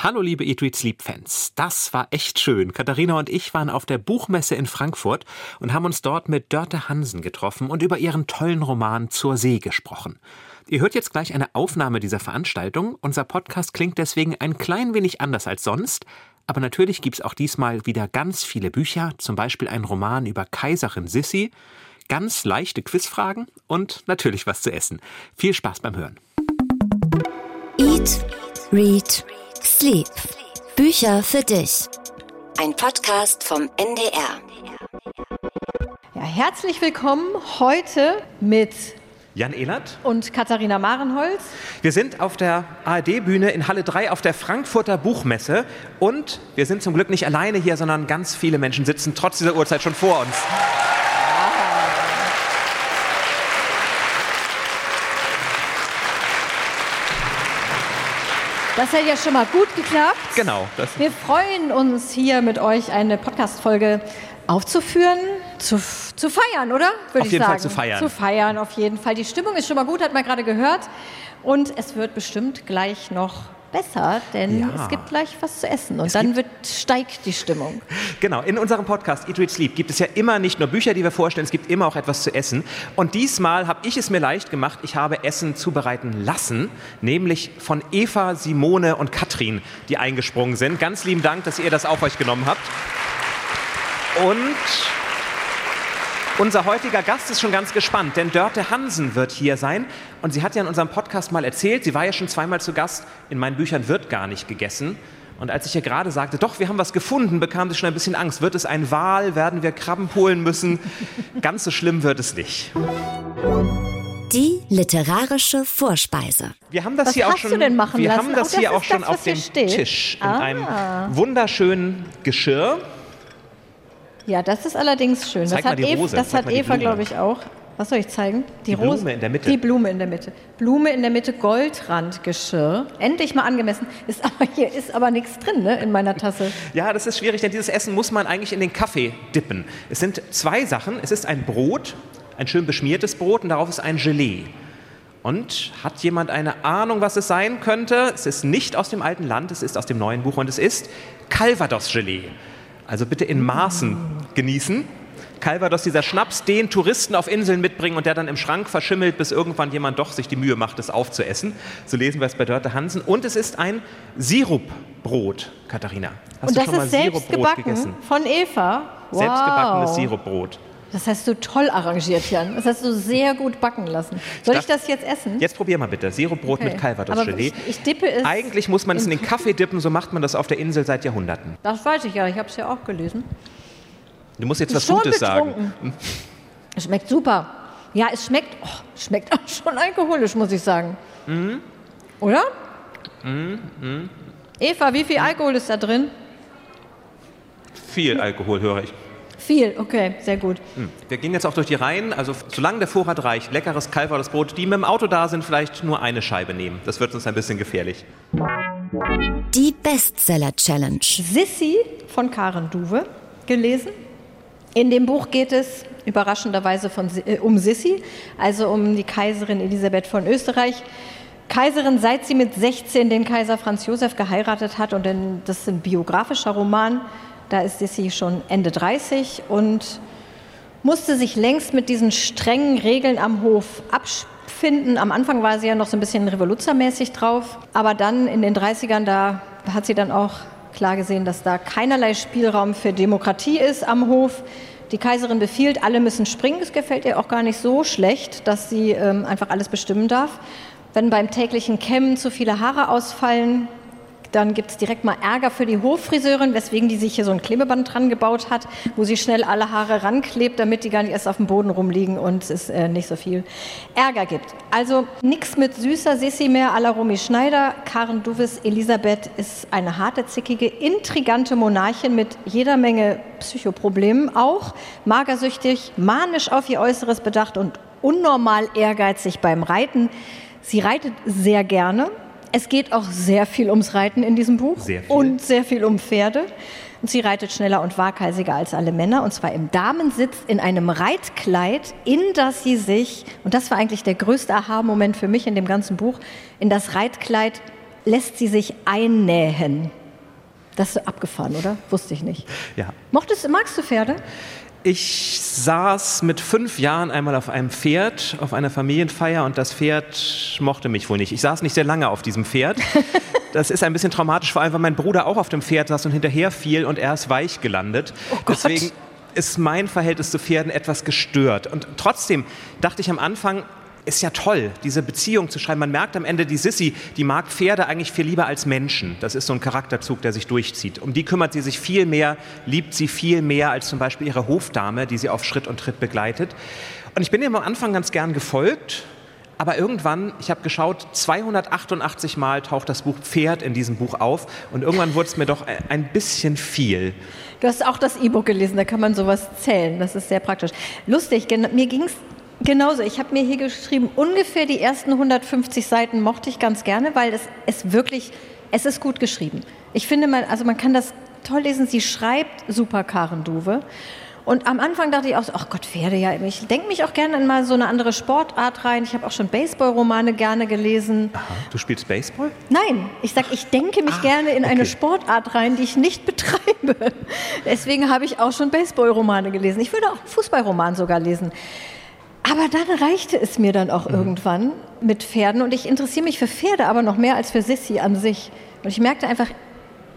Hallo liebe Eat Read Sleep Fans, das war echt schön. Katharina und ich waren auf der Buchmesse in Frankfurt und haben uns dort mit Dörte Hansen getroffen und über ihren tollen Roman Zur See gesprochen. Ihr hört jetzt gleich eine Aufnahme dieser Veranstaltung. Unser Podcast klingt deswegen ein klein wenig anders als sonst. Aber natürlich gibt's auch diesmal wieder ganz viele Bücher, zum Beispiel ein Roman über Kaiserin Sissi, ganz leichte Quizfragen und natürlich was zu essen. Viel Spaß beim Hören. Eat, Read, Sleep. Bücher für dich. Ein Podcast vom NDR. Ja, herzlich willkommen heute mit Jan Ehlert und Katharina Marenholz. Wir sind auf der ARD-Bühne in Halle 3 auf der Frankfurter Buchmesse und wir sind zum Glück nicht alleine hier, sondern ganz viele Menschen sitzen trotz dieser Uhrzeit schon vor uns. Das hat ja schon mal gut geklappt. Genau. Wir freuen uns hier mit euch eine Podcast-Folge aufzuführen, zu, zu feiern, oder? Würde auf jeden sagen. Fall zu feiern. Zu feiern, auf jeden Fall. Die Stimmung ist schon mal gut, hat man gerade gehört. Und es wird bestimmt gleich noch besser, denn ja. es gibt gleich was zu essen und es dann wird, steigt die Stimmung. Genau, in unserem Podcast Eat, Read, Sleep gibt es ja immer nicht nur Bücher, die wir vorstellen, es gibt immer auch etwas zu essen. Und diesmal habe ich es mir leicht gemacht, ich habe Essen zubereiten lassen, nämlich von Eva, Simone und Katrin, die eingesprungen sind. Ganz lieben Dank, dass ihr das auf euch genommen habt. Und unser heutiger Gast ist schon ganz gespannt, denn Dörte Hansen wird hier sein. Und sie hat ja in unserem Podcast mal erzählt, sie war ja schon zweimal zu Gast, in meinen Büchern wird gar nicht gegessen. Und als ich ihr gerade sagte, doch, wir haben was gefunden, bekam sie schon ein bisschen Angst. Wird es ein Wal? Werden wir Krabben holen müssen? Ganz so schlimm wird es nicht. Die literarische Vorspeise. Wir haben das Was hier auch schon. wir lassen? haben das oh, hier auch schon das, auf dem steht. Tisch in ah. einem wunderschönen Geschirr. Ja, das ist allerdings schön. Zeig das hat, Eva, das hat Eva, glaube ich, auch. Was soll ich zeigen? Die, die Rose, Blume in der Mitte. Die Blume in der Mitte. Blume in der Mitte, Goldrandgeschirr. Endlich mal angemessen. Ist aber hier ist aber nichts drin ne, in meiner Tasse. ja, das ist schwierig, denn dieses Essen muss man eigentlich in den Kaffee dippen. Es sind zwei Sachen. Es ist ein Brot, ein schön beschmiertes Brot und darauf ist ein Gelee. Und hat jemand eine Ahnung, was es sein könnte? Es ist nicht aus dem alten Land, es ist aus dem neuen Buch und es ist Calvados-Gelee. Also bitte in Maßen genießen. Calvados, dieser Schnaps, den Touristen auf Inseln mitbringen und der dann im Schrank verschimmelt, bis irgendwann jemand doch sich die Mühe macht, es aufzuessen. So lesen wir es bei Dörte Hansen. Und es ist ein Sirupbrot, Katharina. Hast und du schon mal Sirupbrot gegessen? Von Eva. Wow. Selbstgebackenes Sirupbrot. Das hast du toll arrangiert, Jan. Das hast du sehr gut backen lassen. Soll ich das jetzt essen? Jetzt probier mal bitte. Sirupbrot okay. mit Calvados-Gelee. Ich, ich, dippe es. Eigentlich muss man es in den Kaffee dippen, so macht man das auf der Insel seit Jahrhunderten. Das weiß ich ja, ich habe es ja auch gelesen. Du musst jetzt was Gutes sagen. Es schmeckt super. Ja, es schmeckt, oh, schmeckt auch schon alkoholisch, muss ich sagen. Mhm. Oder? Mhm. Mhm. Eva, wie viel Alkohol ist da drin? Viel Alkohol, höre ich. Viel, okay, sehr gut. Hm. Wir gehen jetzt auch durch die Reihen. Also solange der Vorrat reicht, leckeres Kalverdes Brot. Die mit dem Auto da sind, vielleicht nur eine Scheibe nehmen. Das wird uns ein bisschen gefährlich. Die Bestseller Challenge. Sissi von Karen Duwe gelesen. In dem Buch geht es überraschenderweise von, äh, um Sissi, also um die Kaiserin Elisabeth von Österreich. Kaiserin, seit sie mit 16 den Kaiser Franz Josef geheiratet hat. Und das ist ein biografischer Roman da ist Sissi schon Ende 30 und musste sich längst mit diesen strengen Regeln am Hof abfinden. Am Anfang war sie ja noch so ein bisschen revoluzermäßig drauf, aber dann in den 30ern, da hat sie dann auch klar gesehen, dass da keinerlei Spielraum für Demokratie ist am Hof. Die Kaiserin befiehlt, alle müssen springen. Es gefällt ihr auch gar nicht so schlecht, dass sie ähm, einfach alles bestimmen darf. Wenn beim täglichen Kämmen zu viele Haare ausfallen, dann gibt es direkt mal Ärger für die Hoffriseurin, weswegen die sich hier so ein Klebeband dran gebaut hat, wo sie schnell alle Haare ranklebt, damit die gar nicht erst auf dem Boden rumliegen und es äh, nicht so viel Ärger gibt. Also nichts mit süßer Sissi mehr à la Romy Schneider. Karen Duvis Elisabeth ist eine harte, zickige, intrigante Monarchin mit jeder Menge Psychoproblemen auch, magersüchtig, manisch auf ihr Äußeres bedacht und unnormal ehrgeizig beim Reiten. Sie reitet sehr gerne, es geht auch sehr viel ums Reiten in diesem Buch sehr und sehr viel um Pferde. Und sie reitet schneller und waghalsiger als alle Männer, und zwar im Damensitz in einem Reitkleid, in das sie sich, und das war eigentlich der größte Aha-Moment für mich in dem ganzen Buch, in das Reitkleid lässt sie sich einnähen. Das ist abgefahren, oder? Wusste ich nicht. Ja. Mochtest, magst du Pferde? Ich saß mit fünf Jahren einmal auf einem Pferd auf einer Familienfeier und das Pferd mochte mich wohl nicht. Ich saß nicht sehr lange auf diesem Pferd. Das ist ein bisschen traumatisch, vor allem weil mein Bruder auch auf dem Pferd saß und hinterher fiel und er ist weich gelandet. Oh. Deswegen ist mein Verhältnis zu Pferden etwas gestört. Und trotzdem dachte ich am Anfang, ist ja toll, diese Beziehung zu schreiben. Man merkt am Ende, die Sissy, die mag Pferde eigentlich viel lieber als Menschen. Das ist so ein Charakterzug, der sich durchzieht. Um die kümmert sie sich viel mehr, liebt sie viel mehr als zum Beispiel ihre Hofdame, die sie auf Schritt und Tritt begleitet. Und ich bin ihr am Anfang ganz gern gefolgt, aber irgendwann, ich habe geschaut, 288 Mal taucht das Buch Pferd in diesem Buch auf und irgendwann wurde es mir doch ein bisschen viel. Du hast auch das E-Book gelesen, da kann man sowas zählen. Das ist sehr praktisch. Lustig, mir ging es genauso. Ich habe mir hier geschrieben, ungefähr die ersten 150 Seiten mochte ich ganz gerne, weil es, es wirklich, es ist gut geschrieben. Ich finde, man, also man kann das toll lesen. Sie schreibt super Karen Duwe. Und am Anfang dachte ich auch so, ach Gott, Pferde, ja, ich denke mich auch gerne in mal so eine andere Sportart rein. Ich habe auch schon Baseballromane gerne gelesen. Aha, du spielst Baseball? Nein, ich sag, ich denke mich Ah, gerne in eine okay. Sportart rein, die ich nicht betreibe. Deswegen habe ich auch schon Baseballromane gelesen. Ich würde auch einen Fußballroman sogar lesen. Aber dann reichte es mir dann auch Mhm. irgendwann mit Pferden und ich interessiere mich für Pferde aber noch mehr als für Sissy an sich. Und ich merkte einfach,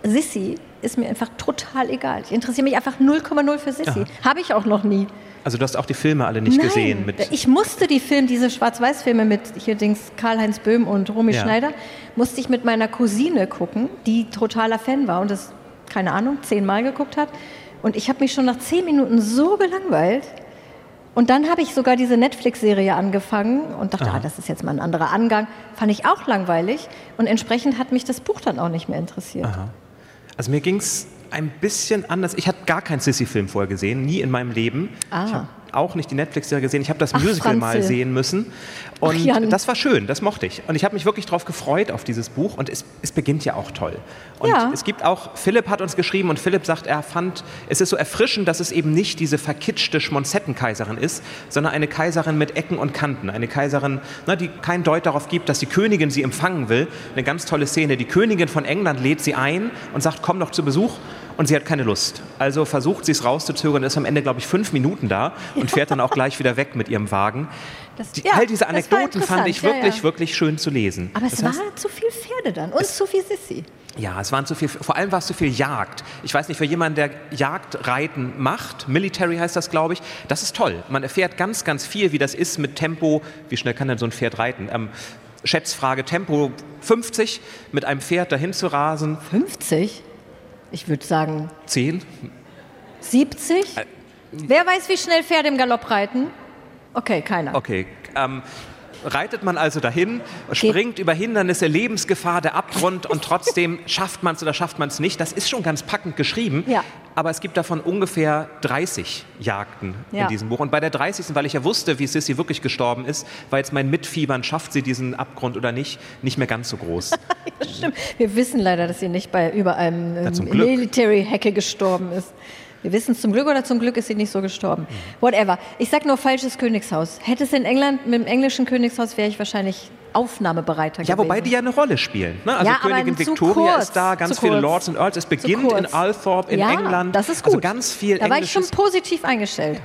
Sissy ist mir einfach total egal. Ich interessiere mich einfach 0,0 für Sissy. Habe ich auch noch nie. Also du hast auch die Filme alle nicht Nein, gesehen. Mit ich musste die Filme, diese Schwarz-Weiß-Filme mit hier Dings Karl-Heinz Böhm und Romy Ja. Schneider, musste ich mit meiner Cousine gucken, die totaler Fan war und das, keine Ahnung, zehnmal geguckt hat. Und ich habe mich schon nach zehn Minuten so gelangweilt. Und dann habe ich sogar diese Netflix-Serie angefangen und dachte, ah, das ist jetzt mal ein anderer Angang. Fand ich auch langweilig. Und entsprechend hat mich das Buch dann auch nicht mehr interessiert. Also mir ging es ein bisschen anders. Ich hatte gar keinen Sissy-Film vorher gesehen, nie in meinem Leben. Ah. Auch nicht die Netflix-Serie gesehen. Ich habe das Ach, Musical mal Franzl. sehen müssen. Und Jan. das war schön, das mochte ich. Und ich habe mich wirklich darauf gefreut, auf dieses Buch. Und es, es beginnt ja auch toll. Und Ja. es gibt auch, Philipp hat uns geschrieben und Philipp sagt, er fand, es ist so erfrischend, dass es eben nicht diese verkitschte Schmonzettenkaiserin ist, sondern eine Kaiserin mit Ecken und Kanten. Eine Kaiserin, ne, die kein Deut darauf gibt, dass die Königin sie empfangen will. Eine ganz tolle Szene. Die Königin von England lädt sie ein und sagt, komm doch zu Besuch. Und sie hat keine Lust. Also versucht sie es rauszuzögern, ist am Ende, glaube ich, fünf Minuten da und fährt dann auch gleich wieder weg mit ihrem Wagen. Das- Die, ja, all diese Anekdoten fand ich wirklich, ja. wirklich schön zu lesen. Aber es Das heißt- war zu viel Pferde dann und zu viel Sissy. ja, es waren zu viel, vor allem war es zu viel Jagd. Ich weiß nicht, für jemanden, der Jagdreiten macht, Military heißt das, glaube ich, das ist toll. Man erfährt ganz, ganz viel, wie das ist mit Tempo. Wie schnell kann denn so ein Pferd reiten? Ähm, Schätzfrage, Tempo 50, mit einem Pferd dahin zu rasen, 50? Ich würde sagen 10. 70? Äh, Wer weiß, wie schnell Pferde im Galopp reiten? Okay, keiner. Okay. Ähm, reitet man also dahin, springt über Hindernisse, Lebensgefahr, der Abgrund und trotzdem schafft man es oder schafft man es nicht. Das ist schon ganz packend geschrieben. Ja. Aber es gibt davon ungefähr 30 Jagden Ja. in diesem Buch. Und bei der 30. weil ich ja wusste, wie Sissy wirklich gestorben ist, war jetzt mein Mitfiebern, schafft sie diesen Abgrund oder nicht, nicht mehr ganz so groß. Stimmt. Wir wissen leider, dass sie nicht bei über einem ähm. Military-Hecke gestorben ist. Wir wissen es zum Glück oder zum Glück ist sie nicht so gestorben. Mhm. Whatever. Ich sag nur falsches Königshaus. Hätte es in England mit dem englischen Königshaus wäre ich wahrscheinlich aufnahmebereiter Ja, gewesen. wobei die ja eine Rolle spielen. Ne? Also Ja, Königin Victoria kurz, ist da, ganz viele kurz. Lords und Earls. Es beginnt in Althorp in ja, England. Das ist gut. Also ganz viel Da war ich schon positiv eingestellt.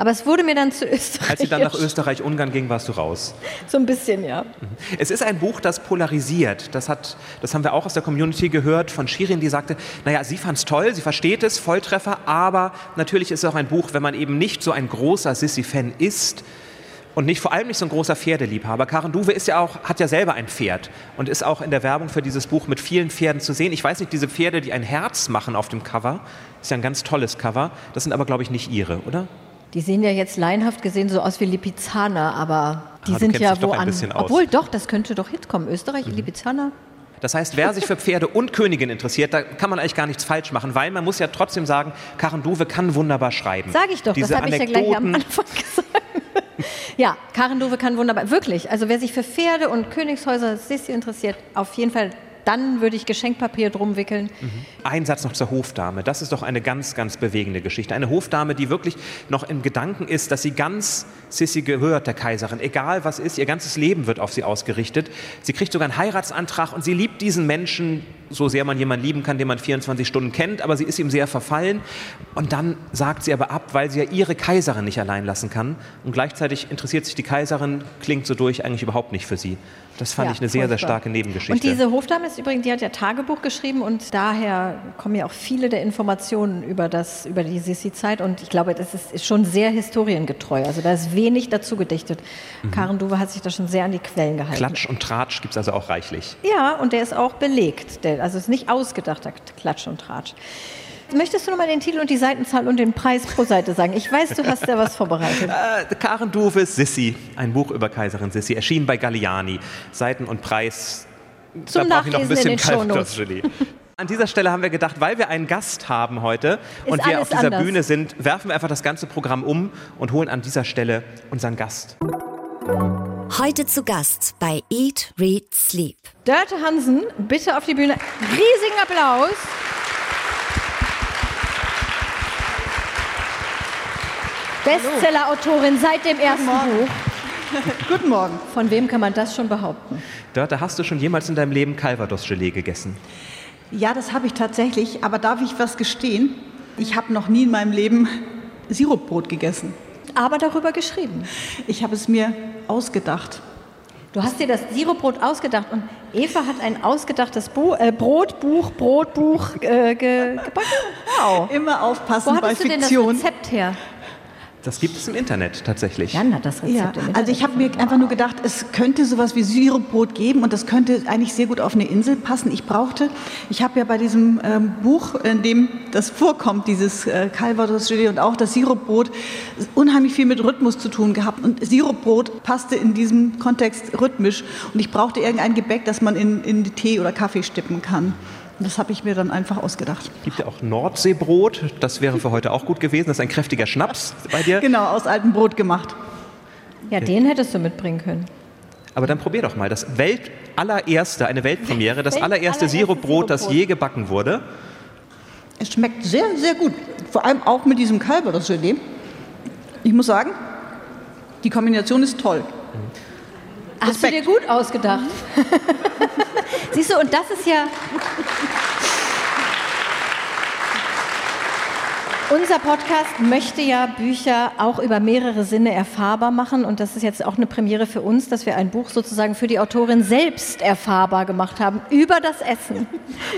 Aber es wurde mir dann zu Österreich. Als sie dann nach Österreich-Ungarn ging, warst du raus. So ein bisschen, ja. Es ist ein Buch, das polarisiert. Das, hat, das haben wir auch aus der Community gehört von Shirin, die sagte, naja, sie fand es toll, sie versteht es, Volltreffer, aber natürlich ist es auch ein Buch, wenn man eben nicht so ein großer Sissy-Fan ist und nicht vor allem nicht so ein großer Pferdeliebhaber. Karen Duwe ist ja auch, hat ja selber ein Pferd und ist auch in der Werbung für dieses Buch mit vielen Pferden zu sehen. Ich weiß nicht, diese Pferde, die ein Herz machen auf dem Cover, ist ja ein ganz tolles Cover. Das sind aber, glaube ich, nicht ihre, oder? Die sehen ja jetzt laienhaft gesehen so aus wie Lipizzaner, aber die Ah, sind ja woanders. Mhm. Obwohl, doch, das könnte doch Hit kommen. Österreich, Lipizzaner. Das heißt, wer sich für Pferde und Königin interessiert, da kann man eigentlich gar nichts falsch machen, weil man muss ja trotzdem sagen, Karen Duwe kann wunderbar schreiben. Sag ich doch, Diese das habe ich ja gleich am Anekdoten, Anfang gesagt. ja, Karen Dove kann wunderbar, wirklich. Also wer sich für Pferde und Königshäuser Sissi interessiert, auf jeden Fall dann würde ich Geschenkpapier drum wickeln. Mhm. Ein Satz noch zur Hofdame. Das ist doch eine ganz, ganz bewegende Geschichte. Eine Hofdame, die wirklich noch im Gedanken ist, dass sie ganz, Sissy gehört der Kaiserin, egal was ist, ihr ganzes Leben wird auf sie ausgerichtet. Sie kriegt sogar einen Heiratsantrag und sie liebt diesen Menschen, so sehr man jemanden lieben kann, den man 24 Stunden kennt, aber sie ist ihm sehr verfallen. Und dann sagt sie aber ab, weil sie ja ihre Kaiserin nicht allein lassen kann. Und gleichzeitig interessiert sich die Kaiserin, klingt so durch, eigentlich überhaupt nicht für sie. Das fand Ja, ich eine sehr, sehr starke Nebengeschichte. Und diese Hofdame ist übrigens, die hat ja Tagebuch geschrieben und daher kommen ja auch viele der Informationen über, das, über die Sissi-Zeit und ich glaube, das ist, ist schon sehr historiengetreu. Also da ist wenig dazu gedichtet. Karen Duwe hat sich da schon sehr an die Quellen gehalten. Mhm. Klatsch und Tratsch gibt es also auch reichlich. Ja, und der ist auch belegt. Der, also es ist nicht ausgedachter Klatsch und Tratsch. Möchtest du nochmal den Titel und die Seitenzahl und den Preis pro Seite sagen? Ich weiß, du hast da was vorbereitet. Äh, Karen Duves Sissi, ein Buch über Kaiserin Sissi, erschien bei Galliani. Seiten und Preis, Zum da brauche ich noch ein bisschen. Calvados-Gelee. An dieser Stelle haben wir gedacht, weil wir einen Gast haben heute Ist und wir auf dieser anders. Bühne sind, werfen wir einfach das ganze Programm um und holen an dieser Stelle unseren Gast. Heute zu Gast bei Eat, Read, Sleep. Dörte Hansen, bitte auf die Bühne. Riesigen Applaus. Bestseller-Autorin seit dem ersten Buch. Guten Morgen. Von wem kann man das schon behaupten? Dörte, hast du schon jemals in deinem Leben Calvados-Gelee gegessen? Ja, das habe ich tatsächlich, aber darf ich was gestehen? Ich habe noch nie in meinem Leben Sirupbrot gegessen. Aber darüber geschrieben. Ich habe es mir ausgedacht. Du hast dir das Sirupbrot ausgedacht und Eva hat ein ausgedachtes Bu äh, Brotbuch, Brotbuch äh, ge gebacken. Wow. Immer Wo aufpassen bei hattest du denn das Fiktion. Rezept her? Das gibt es im Internet tatsächlich. Jan hat das Rezept Ja, im Internet. also ich habe mir einfach nur gedacht, es könnte sowas wie Sirupbrot geben und das könnte eigentlich sehr gut auf eine Insel passen. Ich brauchte, ich habe ja bei diesem ähm, Buch, in dem das vorkommt, dieses äh, Calvados-Gelee und auch das Sirupbrot, unheimlich viel mit Rhythmus zu tun gehabt. Und Sirupbrot passte in diesem Kontext rhythmisch und ich brauchte irgendein Gebäck, das man in, in Tee oder Kaffee stippen kann. Das habe ich mir dann einfach ausgedacht. Gibt ja auch Nordseebrot, das wäre für heute auch gut gewesen. Das ist ein kräftiger Schnaps bei dir. Genau, aus altem Brot gemacht. ja, den hättest du mitbringen können. Aber dann probier doch mal das Welt allererste, eine Weltpremiere, das Welt- allererste allererste Sirupbrot, das je gebacken wurde. Es schmeckt sehr, sehr gut. Vor allem auch mit diesem Calvados-Gelee. Ich muss sagen, die Kombination ist toll. Hast du dir gut ausgedacht? Siehst du, und das ist ja. Unser Podcast möchte ja Bücher auch über mehrere Sinne erfahrbar machen. Und das ist jetzt auch eine Premiere für uns, dass wir ein Buch sozusagen für die Autorin selbst erfahrbar gemacht haben über das Essen.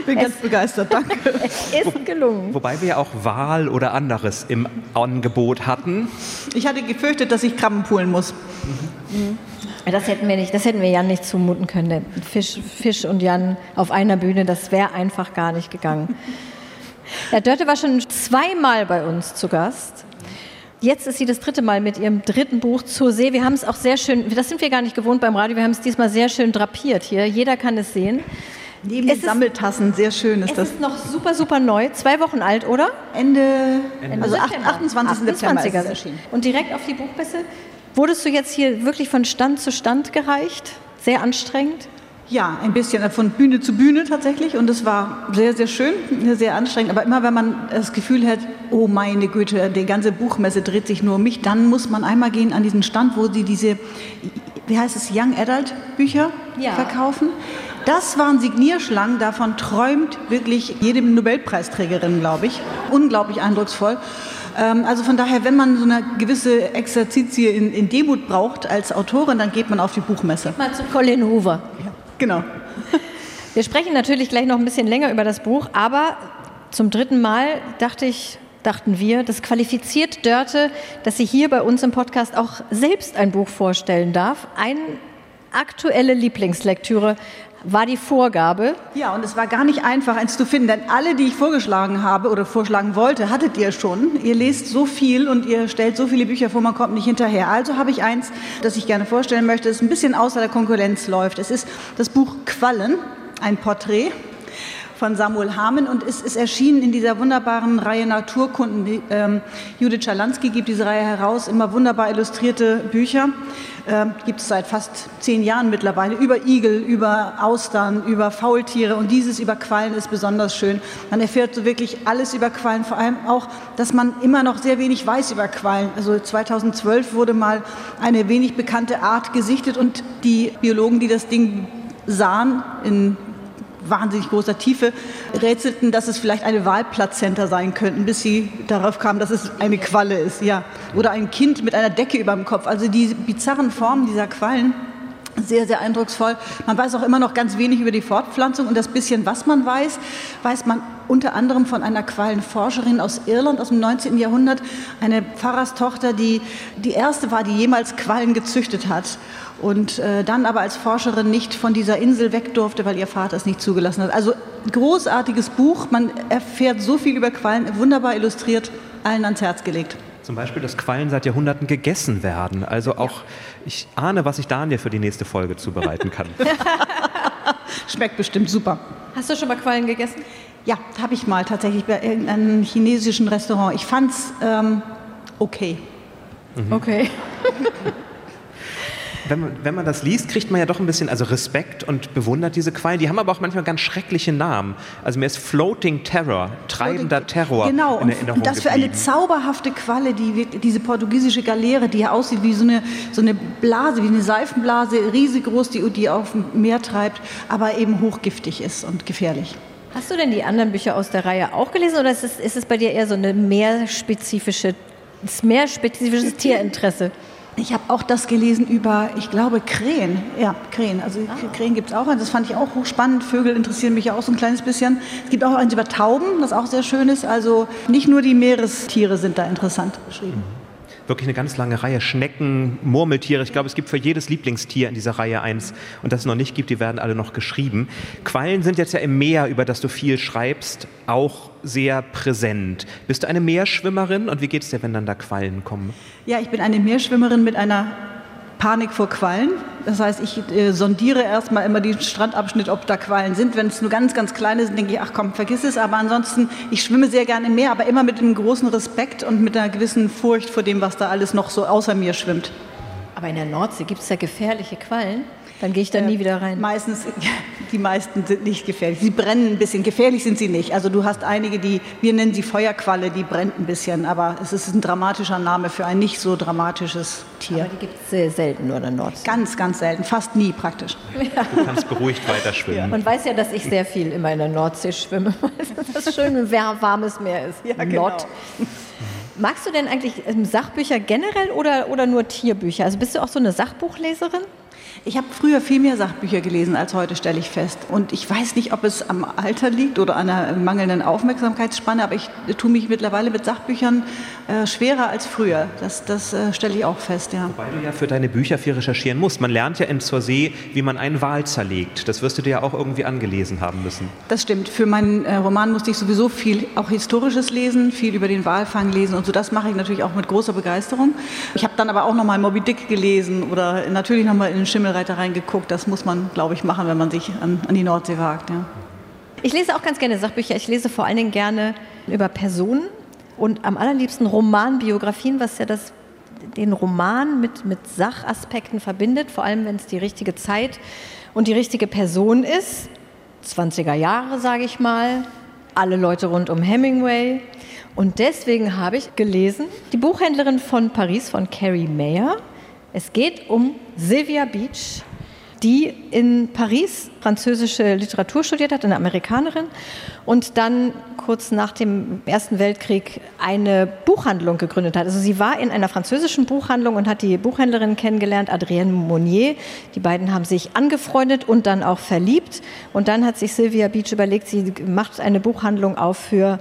Ich bin ganz begeistert, danke. Es ist gelungen. Wobei wir ja auch Wal oder anderes im Angebot hatten. Ich hatte gefürchtet, dass ich Krabben poolen muss. Das hätten wir nicht, das hätten wir Jan nicht zumuten können. Fisch, Fisch und Jan auf einer Bühne, das wäre einfach gar nicht gegangen. Ja, Dörte war schon zweimal bei uns zu Gast. Jetzt ist sie das dritte Mal mit ihrem dritten Buch zur See. Wir haben es auch sehr schön, das sind wir gar nicht gewohnt beim Radio, wir haben es diesmal sehr schön drapiert hier. Jeder kann es sehen. Neben Es den Sammeltassen, sehr schön ist Es das. ist noch super, super neu. Zwei Wochen alt, oder? Ende, also September. 28. September ist es 28er. erschienen. Und direkt auf die Buchmesse. Wurdest du jetzt hier wirklich von Stand zu Stand gereicht? Sehr anstrengend? Ja, ein bisschen von Bühne zu Bühne tatsächlich und es war sehr, sehr schön, sehr anstrengend. Aber immer wenn man das Gefühl hat, oh meine Güte, die ganze Buchmesse dreht sich nur um mich, dann muss man einmal gehen an diesen Stand, wo sie diese, wie heißt es, Young Adult Bücher Ja. verkaufen. Das waren Signierschlangen, davon träumt wirklich jede Nobelpreisträgerin, glaube ich. Unglaublich eindrucksvoll. Ähm, Also von daher, wenn man so eine gewisse Exerzitie in, in Demut braucht als Autorin, dann geht man auf die Buchmesse. Mal zu Colin Hoover. Genau. Wir sprechen natürlich gleich noch ein bisschen länger über das Buch, aber zum dritten Mal dachte ich, dachten wir, das qualifiziert Dörte, dass sie hier bei uns im Podcast auch selbst ein Buch vorstellen darf. Eine aktuelle Lieblingslektüre war die Vorgabe. Ja, und es war gar nicht einfach, eins zu finden, denn alle, die ich vorgeschlagen habe oder vorschlagen wollte, hattet ihr schon. Ihr lest so viel und ihr stellt so viele Bücher vor, man kommt nicht hinterher. Also habe ich eins, das ich gerne vorstellen möchte, das ein bisschen außer der Konkurrenz läuft. Es ist das Buch Quallen, ein Porträt von Samuel Hamen und es ist erschienen in dieser wunderbaren Reihe Naturkunden. Die, ähm, Judith Schalansky gibt diese Reihe heraus, immer wunderbar illustrierte Bücher. Ähm, gibt es seit fast zehn Jahren mittlerweile, über Igel, über Austern, über Faultiere und dieses über Quallen ist besonders schön. Man erfährt so wirklich alles über Quallen, vor allem auch, dass man immer noch sehr wenig weiß über Quallen. Also 2012 wurde mal eine wenig bekannte Art gesichtet und die Biologen, die das Ding sahen in wahnsinnig großer Tiefe, rätselten, dass es vielleicht eine Wahlplazenta sein könnten, bis sie darauf kamen, dass es eine Qualle ist. Ja. Oder ein Kind mit einer Decke über dem Kopf. Also die bizarren Formen dieser Quallen sehr, sehr eindrucksvoll. Man weiß auch immer noch ganz wenig über die Fortpflanzung und das bisschen, was man weiß, weiß man unter anderem von einer Quallenforscherin aus Irland aus dem 19. Jahrhundert, eine Pfarrerstochter, die die erste war, die jemals Quallen gezüchtet hat und äh, dann aber als Forscherin nicht von dieser Insel weg durfte, weil ihr Vater es nicht zugelassen hat. Also großartiges Buch, man erfährt so viel über Quallen, wunderbar illustriert, allen ans Herz gelegt. Zum Beispiel, dass Quallen seit Jahrhunderten gegessen werden. Also auch, ich ahne, was ich Daniel für die nächste Folge zubereiten kann. Schmeckt bestimmt super. Hast du schon mal Quallen gegessen? Ja, habe ich mal tatsächlich bei irgendeinem chinesischen Restaurant. Ich fand es ähm, okay. Mhm. Okay. wenn man, wenn man das liest, kriegt man ja doch ein bisschen also Respekt und bewundert diese Quallen. Die haben aber auch manchmal ganz schreckliche Namen. Also mir ist Floating Terror, treibender Terror genau, in Erinnerung das für eine zauberhafte Qualle, die diese portugiesische Galeere, die ja aussieht wie so eine, so eine Blase, wie eine Seifenblase, riesig groß, die, die auf dem Meer treibt, aber eben hochgiftig ist und gefährlich. Hast du denn die anderen Bücher aus der Reihe auch gelesen oder ist es, ist es bei dir eher so eine mehr spezifische, mehr spezifisches Tierinteresse? Ich habe auch das gelesen über, ich glaube, Krähen. Ja, Krähen. Also ah. Krähen gibt es auch. Das fand ich auch hochspannend. Vögel interessieren mich auch so ein kleines bisschen. Es gibt auch eins über Tauben, das auch sehr schön ist. Also nicht nur die Meerestiere sind da interessant beschrieben. Mhm wirklich eine ganz lange Reihe. Schnecken, Murmeltiere. Ich glaube, es gibt für jedes Lieblingstier in dieser Reihe eins. Und das es noch nicht gibt, die werden alle noch geschrieben. Quallen sind jetzt ja im Meer, über das du viel schreibst, auch sehr präsent. Bist du eine Meerschwimmerin und wie geht es dir, wenn dann da Quallen kommen? Ja, ich bin eine Meerschwimmerin mit einer Panik vor Quallen. Das heißt, ich äh, sondiere erstmal immer den Strandabschnitt, ob da Quallen sind. Wenn es nur ganz, ganz kleine sind, denke ich, ach komm, vergiss es. Aber ansonsten, ich schwimme sehr gerne im Meer, aber immer mit einem großen Respekt und mit einer gewissen Furcht vor dem, was da alles noch so außer mir schwimmt. Aber in der Nordsee gibt es ja gefährliche Quallen. Dann gehe ich da äh, nie wieder rein. Meistens, die meisten sind nicht gefährlich. Sie brennen ein bisschen. Gefährlich sind sie nicht. Also du hast einige, die, wir nennen sie Feuerqualle, die brennt ein bisschen. Aber es ist ein dramatischer Name für ein nicht so dramatisches Tier. Aber die gibt es sehr selten nur in der Nordsee. Ganz, ganz selten. Fast nie praktisch. Ja. Du kannst beruhigt weiter schwimmen. Ja. Man weiß ja, dass ich sehr viel immer in der Nordsee schwimme, weil das schön ein warmes Meer ist. Ja, genau. Magst du denn eigentlich ähm, Sachbücher generell oder, oder nur Tierbücher? Also bist du auch so eine Sachbuchleserin? Ich habe früher viel mehr Sachbücher gelesen als heute, stelle ich fest. Und ich weiß nicht, ob es am Alter liegt oder an einer mangelnden Aufmerksamkeitsspanne, aber ich tue mich mittlerweile mit Sachbüchern äh, schwerer als früher. Das, das äh, stelle ich auch fest, ja. Wobei du ja für deine Bücher viel recherchieren musst. Man lernt ja in Zur See, wie man einen Wal zerlegt. Das wirst du dir ja auch irgendwie angelesen haben müssen. Das stimmt. Für meinen äh, Roman musste ich sowieso viel auch Historisches lesen, viel über den Walfang lesen und so. Das mache ich natürlich auch mit großer Begeisterung. Ich habe dann aber auch noch mal Moby Dick gelesen oder natürlich noch mal in den Schimmelreiter reingeguckt. Das muss man, glaube ich, machen, wenn man sich an, an die Nordsee wagt. Ja. Ich lese auch ganz gerne Sachbücher. Ich lese vor allen Dingen gerne über Personen und am allerliebsten Romanbiografien, was ja das, den Roman mit, mit Sachaspekten verbindet, vor allem wenn es die richtige Zeit und die richtige Person ist. 20er Jahre, sage ich mal, alle Leute rund um Hemingway. Und deswegen habe ich gelesen, die Buchhändlerin von Paris von Carrie Mayer. Es geht um Sylvia Beach, die in Paris französische Literatur studiert hat, eine Amerikanerin, und dann kurz nach dem Ersten Weltkrieg eine Buchhandlung gegründet hat. Also sie war in einer französischen Buchhandlung und hat die Buchhändlerin kennengelernt, Adrienne Monnier. Die beiden haben sich angefreundet und dann auch verliebt. Und dann hat sich Sylvia Beach überlegt, sie macht eine Buchhandlung auf für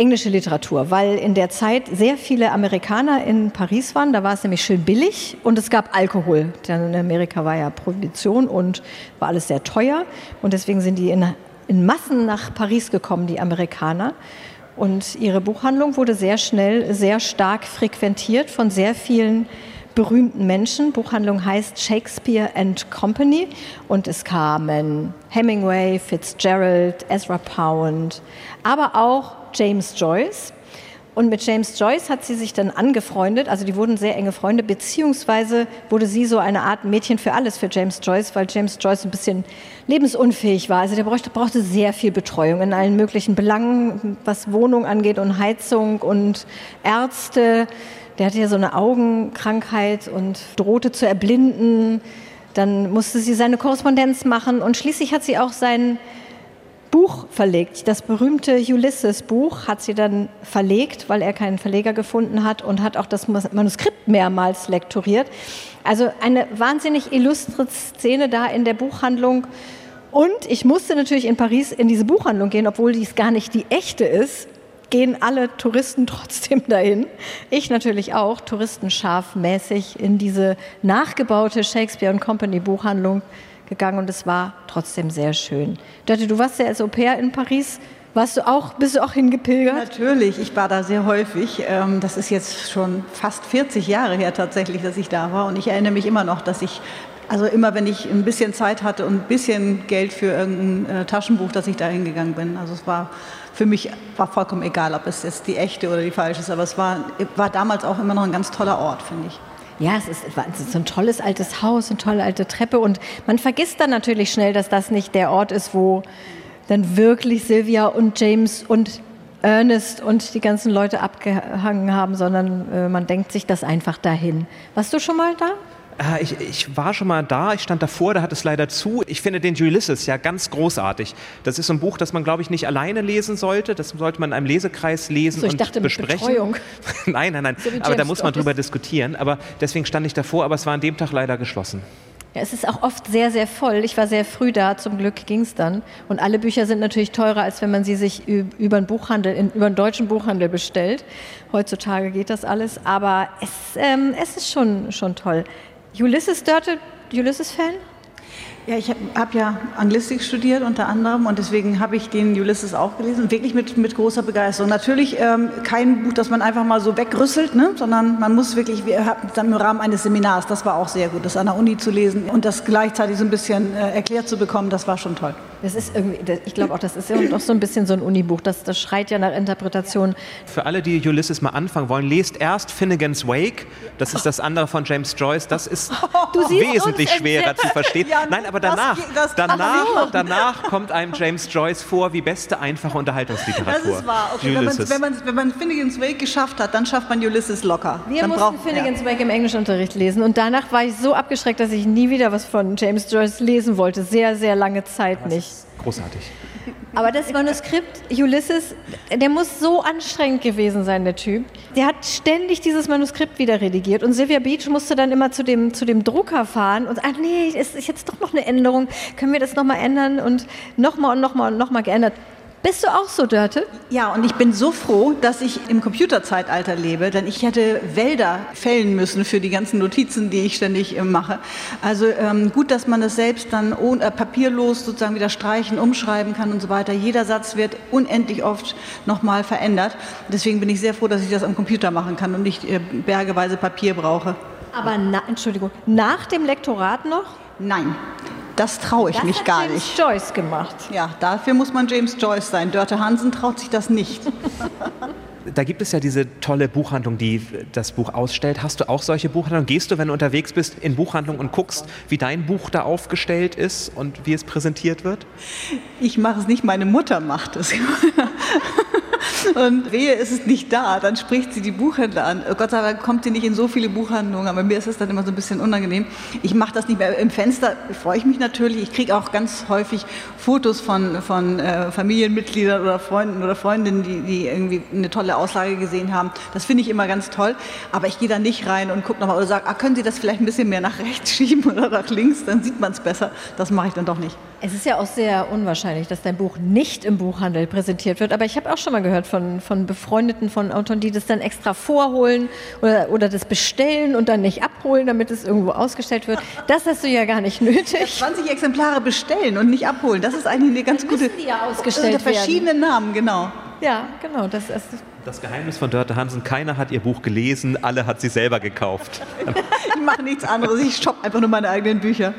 englische Literatur, weil in der Zeit sehr viele Amerikaner in Paris waren. Da war es nämlich schön billig und es gab Alkohol. Denn in Amerika war ja Prohibition und war alles sehr teuer. Und deswegen sind die in, in Massen nach Paris gekommen, die Amerikaner. Und ihre Buchhandlung wurde sehr schnell sehr stark frequentiert von sehr vielen berühmten Menschen. Buchhandlung heißt Shakespeare and Company und es kamen Hemingway, Fitzgerald, Ezra Pound, aber auch James Joyce. Und mit James Joyce hat sie sich dann angefreundet, also die wurden sehr enge Freunde, beziehungsweise wurde sie so eine Art Mädchen für alles für James Joyce, weil James Joyce ein bisschen lebensunfähig war. Also der brauchte, brauchte sehr viel Betreuung in allen möglichen Belangen, was Wohnung angeht und Heizung und Ärzte. Der hatte ja so eine Augenkrankheit und drohte zu erblinden. Dann musste sie seine Korrespondenz machen und schließlich hat sie auch sein Buch verlegt. Das berühmte Ulysses-Buch hat sie dann verlegt, weil er keinen Verleger gefunden hat und hat auch das Manuskript mehrmals lektoriert. Also eine wahnsinnig illustre Szene da in der Buchhandlung. Und ich musste natürlich in Paris in diese Buchhandlung gehen, obwohl dies gar nicht die echte ist, gehen alle Touristen trotzdem dahin. Ich natürlich auch, touristenscharfmäßig in diese nachgebaute Shakespeare Company Buchhandlung gegangen und es war trotzdem sehr schön. Dörte, du warst ja als Au pair in Paris. Warst du auch, bist du auch hingepilgert? Natürlich, ich war da sehr häufig. Ähm, das ist jetzt schon fast 40 Jahre her tatsächlich, dass ich da war. Und ich erinnere mich immer noch, dass ich, also immer wenn ich ein bisschen Zeit hatte und ein bisschen Geld für irgendein äh, Taschenbuch, dass ich da hingegangen bin. Also es war für mich war vollkommen egal, ob es jetzt die echte oder die falsche ist. Aber es war, war damals auch immer noch ein ganz toller Ort, finde ich. Ja, es ist, es ist ein tolles altes Haus, eine tolle alte Treppe und man vergisst dann natürlich schnell, dass das nicht der Ort ist, wo dann wirklich Sylvia und James und Ernest und die ganzen Leute abgehangen haben, sondern äh, man denkt sich das einfach dahin. Warst du schon mal da? Äh, ich, ich, war schon mal da, ich stand davor, da hat es leider zu. Ich finde den Ulysses ja ganz großartig. Das ist so ein Buch, das man, glaube ich, nicht alleine lesen sollte. Das sollte man in einem Lesekreis lesen so, ich und dachte, besprechen. Betreuung. nein, nein, nein. So aber da muss man drüber diskutieren. Aber deswegen stand ich davor, aber es war an dem Tag leider geschlossen. Ja, es ist auch oft sehr, sehr voll. Ich war sehr früh da, zum Glück ging es dann. Und alle Bücher sind natürlich teurer, als wenn man sie sich über einen Buchhandel, über einen deutschen Buchhandel bestellt. Heutzutage geht das alles, aber es, ähm, es ist schon, schon toll. Ulysses Dörte, Ulysses-Fan? Ja, ich habe hab ja Anglistik studiert unter anderem und deswegen habe ich den Ulysses auch gelesen, wirklich mit, mit großer Begeisterung. Natürlich ähm, kein Buch, das man einfach mal so wegrüsselt, ne? sondern man muss wirklich, wir hatten dann im Rahmen eines Seminars, das war auch sehr gut, das an der Uni zu lesen und das gleichzeitig so ein bisschen äh, erklärt zu bekommen, das war schon toll. Das ist irgendwie, ich glaube auch, das ist ja doch so ein bisschen so ein Unibuch, das, das schreit ja nach Interpretation. Für alle, die Ulysses mal anfangen wollen, lest erst Finnegan's Wake, das ist das andere von James Joyce, das ist wesentlich schwerer zu verstehen. Ja, Nein, aber danach, das, das, danach, danach kommt einem James Joyce vor wie beste einfache Unterhaltungsliteratur. Das ist wahr. Okay, Ulysses. wenn, man, wenn, man, wenn man Finnegan's Wake geschafft hat, dann schafft man Ulysses locker. Wir dann mussten braucht, Finnegan's ja. Wake im Englischunterricht lesen und danach war ich so abgeschreckt, dass ich nie wieder was von James Joyce lesen wollte. Sehr, sehr lange Zeit nicht. Großartig. Aber das Manuskript, Ulysses, der muss so anstrengend gewesen sein, der Typ. Der hat ständig dieses Manuskript wieder redigiert und Sylvia Beach musste dann immer zu dem, zu dem Drucker fahren und sagen, nee, es ist jetzt doch noch eine Änderung, können wir das nochmal ändern und nochmal und nochmal und nochmal geändert. Bist du auch so, Dörte? Ja, und ich bin so froh, dass ich im Computerzeitalter lebe, denn ich hätte Wälder fällen müssen für die ganzen Notizen, die ich ständig äh, mache. Also ähm, gut, dass man das selbst dann ohne, äh, papierlos sozusagen wieder streichen, umschreiben kann und so weiter. Jeder Satz wird unendlich oft nochmal verändert. Deswegen bin ich sehr froh, dass ich das am Computer machen kann und nicht äh, bergeweise Papier brauche. Aber, na, Entschuldigung, nach dem Lektorat noch? Nein. Das traue ich das mich gar James nicht. James Joyce gemacht. Ja, dafür muss man James Joyce sein. Dörte Hansen traut sich das nicht. da gibt es ja diese tolle Buchhandlung, die das Buch ausstellt. Hast du auch solche Buchhandlungen? Gehst du, wenn du unterwegs bist, in Buchhandlungen und guckst, wie dein Buch da aufgestellt ist und wie es präsentiert wird? Ich mache es nicht, meine Mutter macht es. Und wehe, ist es nicht da, dann spricht sie die Buchhändler an. Gott sei Dank kommt sie nicht in so viele Buchhandlungen, aber mir ist es dann immer so ein bisschen unangenehm. Ich mache das nicht mehr. Im Fenster freue ich mich natürlich. Ich kriege auch ganz häufig Fotos von, von äh, Familienmitgliedern oder Freunden oder Freundinnen, die, die irgendwie eine tolle Auslage gesehen haben. Das finde ich immer ganz toll. Aber ich gehe da nicht rein und gucke nochmal oder sage, ah, können Sie das vielleicht ein bisschen mehr nach rechts schieben oder nach links, dann sieht man es besser. Das mache ich dann doch nicht. Es ist ja auch sehr unwahrscheinlich, dass dein Buch nicht im Buchhandel präsentiert wird. Aber ich habe auch schon mal gehört von, von Befreundeten von Autoren, die das dann extra vorholen oder, oder das bestellen und dann nicht abholen, damit es irgendwo ausgestellt wird. Das hast du ja gar nicht nötig. 20 Exemplare bestellen und nicht abholen, das ist eigentlich eine ganz gute. Die ja ausgestellt unter verschiedenen werden. Namen, genau. Ja, genau. Das, ist das Geheimnis von Dörte Hansen, keiner hat ihr Buch gelesen, alle hat sie selber gekauft. ich mache nichts anderes, ich shoppe einfach nur meine eigenen Bücher.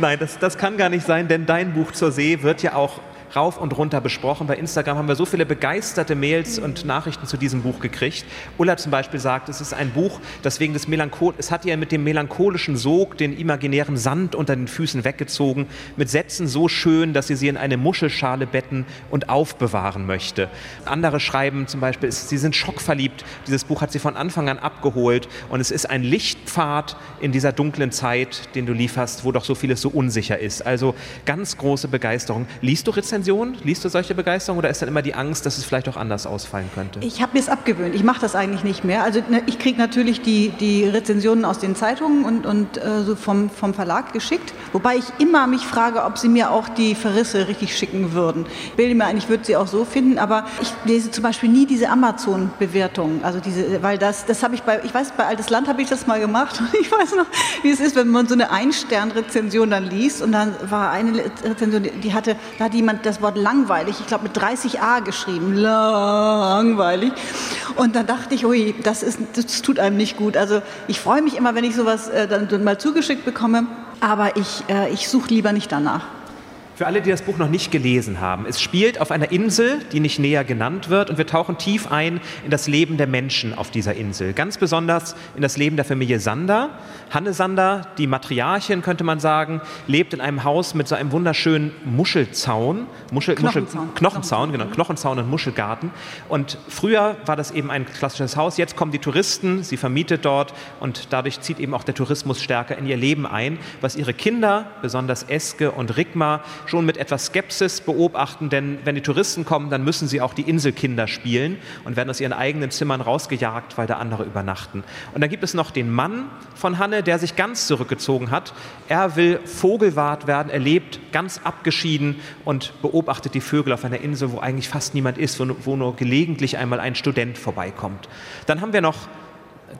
Nein, das, das kann gar nicht sein, denn dein Buch zur See wird ja auch rauf und runter besprochen. Bei Instagram haben wir so viele begeisterte Mails und Nachrichten zu diesem Buch gekriegt. Ulla zum Beispiel sagt, es ist ein Buch, das wegen des Melanchol es hat ihr mit dem melancholischen Sog den imaginären Sand unter den Füßen weggezogen, mit Sätzen so schön, dass sie sie in eine Muschelschale betten und aufbewahren möchte. Andere schreiben zum Beispiel, sie sind schockverliebt. Dieses Buch hat sie von Anfang an abgeholt und es ist ein Lichtpfad in dieser dunklen Zeit, den du lieferst, wo doch so vieles so unsicher ist. Also ganz große Begeisterung. Liest du Rezensionen? Rezensionen? Liest du solche Begeisterung oder ist dann immer die Angst, dass es vielleicht auch anders ausfallen könnte? Ich habe mir es abgewöhnt. Ich mache das eigentlich nicht mehr. Also ne, ich kriege natürlich die, die Rezensionen aus den Zeitungen und, und äh, so vom, vom Verlag geschickt, wobei ich immer mich frage, ob sie mir auch die Verrisse richtig schicken würden. Ich bilde mir ein, ich würde sie auch so finden, aber ich lese zum Beispiel nie diese Amazon-Bewertungen. Also diese, weil das, das habe ich bei, ich weiß, bei Altes Land habe ich das mal gemacht und ich weiß noch, wie es ist, wenn man so eine Ein-Stern-Rezension dann liest und dann war eine Rezension, die hatte, da hat jemand das das Wort langweilig, ich glaube mit 30 A geschrieben, langweilig. Und dann dachte ich, ui, das, ist, das tut einem nicht gut. Also ich freue mich immer, wenn ich sowas äh, dann mal zugeschickt bekomme, aber ich, äh, ich suche lieber nicht danach. Für alle, die das Buch noch nicht gelesen haben, es spielt auf einer Insel, die nicht näher genannt wird, und wir tauchen tief ein in das Leben der Menschen auf dieser Insel. Ganz besonders in das Leben der Familie Sander. Hanne Sander, die Matriarchin, könnte man sagen, lebt in einem Haus mit so einem wunderschönen Muschelzaun, Muschel, Knochenzaun, Muschel, Knochenzaun, genau, Knochenzaun und Muschelgarten. Und früher war das eben ein klassisches Haus. Jetzt kommen die Touristen, sie vermietet dort und dadurch zieht eben auch der Tourismus stärker in ihr Leben ein, was ihre Kinder, besonders Eske und Rigmar, schon mit etwas Skepsis beobachten, denn wenn die Touristen kommen, dann müssen sie auch die Inselkinder spielen und werden aus ihren eigenen Zimmern rausgejagt, weil da andere übernachten. Und dann gibt es noch den Mann von Hanne, der sich ganz zurückgezogen hat. Er will Vogelwart werden, er lebt ganz abgeschieden und beobachtet die Vögel auf einer Insel, wo eigentlich fast niemand ist, wo nur gelegentlich einmal ein Student vorbeikommt. Dann haben wir noch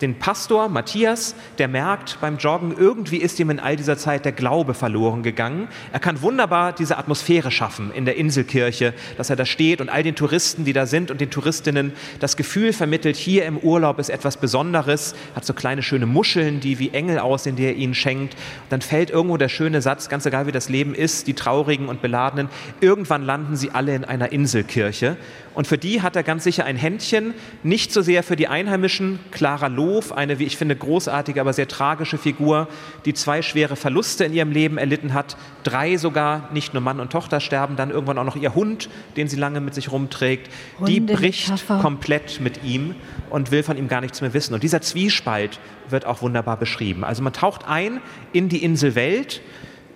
den Pastor Matthias, der merkt beim Joggen, irgendwie ist ihm in all dieser Zeit der Glaube verloren gegangen. Er kann wunderbar diese Atmosphäre schaffen in der Inselkirche, dass er da steht und all den Touristen, die da sind und den Touristinnen das Gefühl vermittelt, hier im Urlaub ist etwas Besonderes, hat so kleine schöne Muscheln, die wie Engel aussehen, die er ihnen schenkt. Dann fällt irgendwo der schöne Satz, ganz egal wie das Leben ist, die Traurigen und Beladenen, irgendwann landen sie alle in einer Inselkirche. Und für die hat er ganz sicher ein Händchen, nicht so sehr für die Einheimischen. Clara Loof, eine, wie ich finde, großartige, aber sehr tragische Figur, die zwei schwere Verluste in ihrem Leben erlitten hat. Drei sogar, nicht nur Mann und Tochter sterben, dann irgendwann auch noch ihr Hund, den sie lange mit sich rumträgt. Die bricht komplett mit ihm und will von ihm gar nichts mehr wissen. Und dieser Zwiespalt wird auch wunderbar beschrieben. Also man taucht ein in die Inselwelt.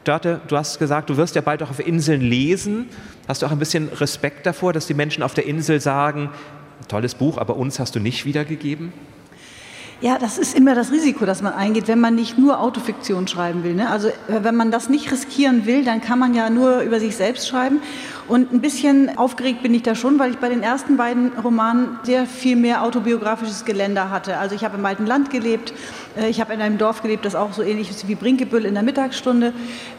Dörte, du hast gesagt, du wirst ja bald auch auf Inseln lesen. Hast du auch ein bisschen Respekt davor, dass die Menschen auf der Insel sagen, tolles Buch, aber uns hast du nicht wiedergegeben? Ja, das ist immer das Risiko, das man eingeht, wenn man nicht nur Autofiktion schreiben will. Ne? Also äh, wenn man das nicht riskieren will, dann kann man ja nur über sich selbst schreiben. Und ein bisschen aufgeregt bin ich da schon, weil ich bei den ersten beiden Romanen sehr viel mehr autobiografisches Geländer hatte. Also ich habe im alten Land gelebt, ich habe in einem Dorf gelebt, das auch so ähnlich ist wie Brinkebüll in der Mittagsstunde.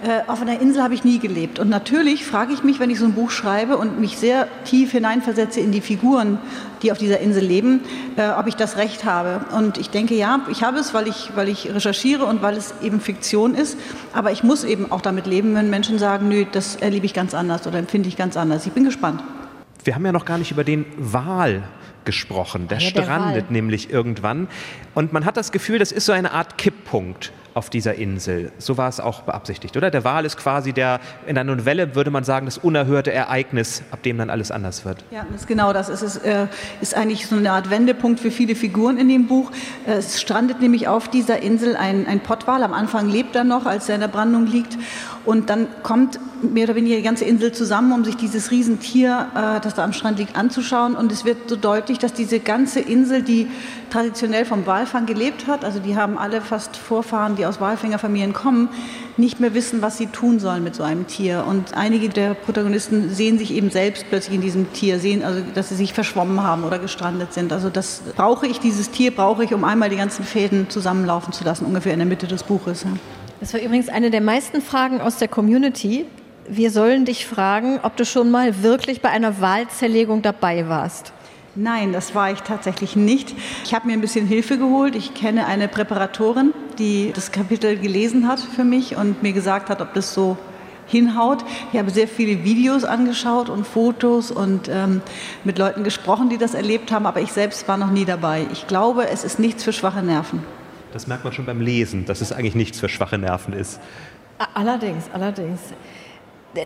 Äh, auf einer Insel habe ich nie gelebt. Und natürlich frage ich mich, wenn ich so ein Buch schreibe und mich sehr tief hineinversetze in die Figuren, die auf dieser Insel leben, äh, ob ich das Recht habe. Und ich denke, ja, ich habe es, weil ich, weil ich recherchiere und weil es eben Fiktion ist. Aber ich muss eben auch damit leben, wenn Menschen sagen, nö, das erlebe ich ganz anders oder empfinde ich ganz anders. Ich bin gespannt. Wir haben ja noch gar nicht über den Wal gesprochen. Der, ja, der strandet Wal. nämlich irgendwann. Und man hat das Gefühl, das ist so eine Art Kipppunkt auf dieser Insel. So war es auch beabsichtigt, oder? Der Wal ist quasi der, in einer Novelle würde man sagen, das unerhörte Ereignis, ab dem dann alles anders wird. Ja, das ist genau das. Es ist, äh, ist eigentlich so eine Art Wendepunkt für viele Figuren in dem Buch. Es strandet nämlich auf dieser Insel ein, ein Pottwal. Am Anfang lebt er noch, als er in der Brandung liegt. Und dann kommt mehr oder weniger die ganze Insel zusammen, um sich dieses Riesentier, äh, das da am Strand liegt, anzuschauen. Und es wird so deutlich, dass diese ganze Insel, die traditionell vom Walfang gelebt hat, also die haben alle fast Vorfahren, die aus Walfängerfamilien kommen, nicht mehr wissen, was sie tun sollen mit so einem Tier. Und einige der Protagonisten sehen sich eben selbst plötzlich in diesem Tier, sehen also, dass sie sich verschwommen haben oder gestrandet sind. Also das brauche ich, dieses Tier brauche ich, um einmal die ganzen Fäden zusammenlaufen zu lassen, ungefähr in der Mitte des Buches. Das war übrigens eine der meisten Fragen aus der Community. wir sollen dich fragen, ob du schon mal wirklich bei einer Wahlzerlegung dabei warst. Nein, das war ich tatsächlich nicht. Ich habe mir ein bisschen Hilfe geholt. Ich kenne eine Präparatorin, die das Kapitel gelesen hat für mich und mir gesagt hat, ob das so hinhaut. Ich habe sehr viele Videos angeschaut und Fotos und ähm, mit Leuten gesprochen, die das erlebt haben, aber ich selbst war noch nie dabei. Ich glaube, es ist nichts für schwache Nerven. Das merkt man schon beim Lesen, dass es eigentlich nichts für schwache Nerven ist. Allerdings, allerdings.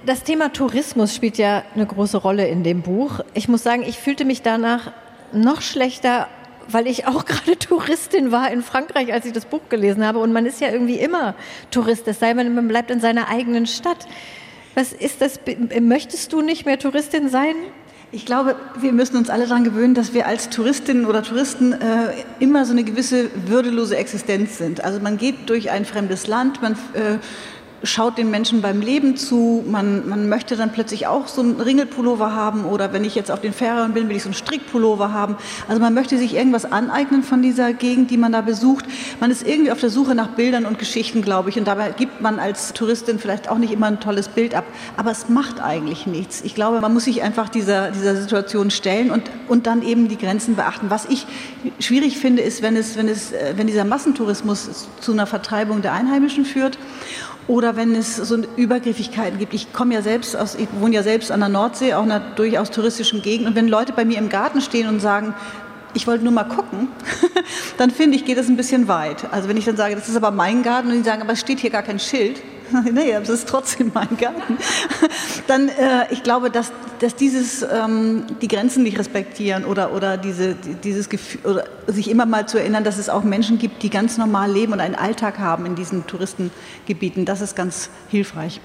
Das Thema Tourismus spielt ja eine große Rolle in dem Buch. Ich muss sagen, ich fühlte mich danach noch schlechter, weil ich auch gerade Touristin war in Frankreich, als ich das Buch gelesen habe. Und man ist ja irgendwie immer Tourist, es sei denn, man bleibt in seiner eigenen Stadt. Was ist das? Möchtest du nicht mehr Touristin sein? Ich glaube, wir müssen uns alle daran gewöhnen, dass wir als Touristinnen oder Touristen äh, immer so eine gewisse würdelose Existenz sind. Also man geht durch ein fremdes Land, man äh, schaut den Menschen beim Leben zu. Man, man möchte dann plötzlich auch so einen Ringelpullover haben oder wenn ich jetzt auf den Fährern bin, will ich so einen Strickpullover haben. Also man möchte sich irgendwas aneignen von dieser Gegend, die man da besucht. Man ist irgendwie auf der Suche nach Bildern und Geschichten, glaube ich. Und dabei gibt man als Touristin vielleicht auch nicht immer ein tolles Bild ab. Aber es macht eigentlich nichts. Ich glaube, man muss sich einfach dieser, dieser Situation stellen und, und dann eben die Grenzen beachten. Was ich schwierig finde, ist, wenn, es, wenn, es, wenn dieser Massentourismus zu einer Vertreibung der Einheimischen führt oder wenn es so Übergriffigkeiten gibt. Ich komme ja selbst aus, ich wohne ja selbst an der Nordsee, auch in einer durchaus touristischen Gegend. Und wenn Leute bei mir im Garten stehen und sagen, ich wollte nur mal gucken, dann finde ich, geht das ein bisschen weit. Also wenn ich dann sage, das ist aber mein Garten und die sagen, aber es steht hier gar kein Schild, nee, es ist trotzdem mein Garten. Dann, äh, ich glaube, dass, dass dieses, ähm, die Grenzen nicht respektieren oder, oder, diese, dieses Gefühl, oder sich immer mal zu erinnern, dass es auch Menschen gibt, die ganz normal leben und einen Alltag haben in diesen Touristengebieten, das ist ganz hilfreich.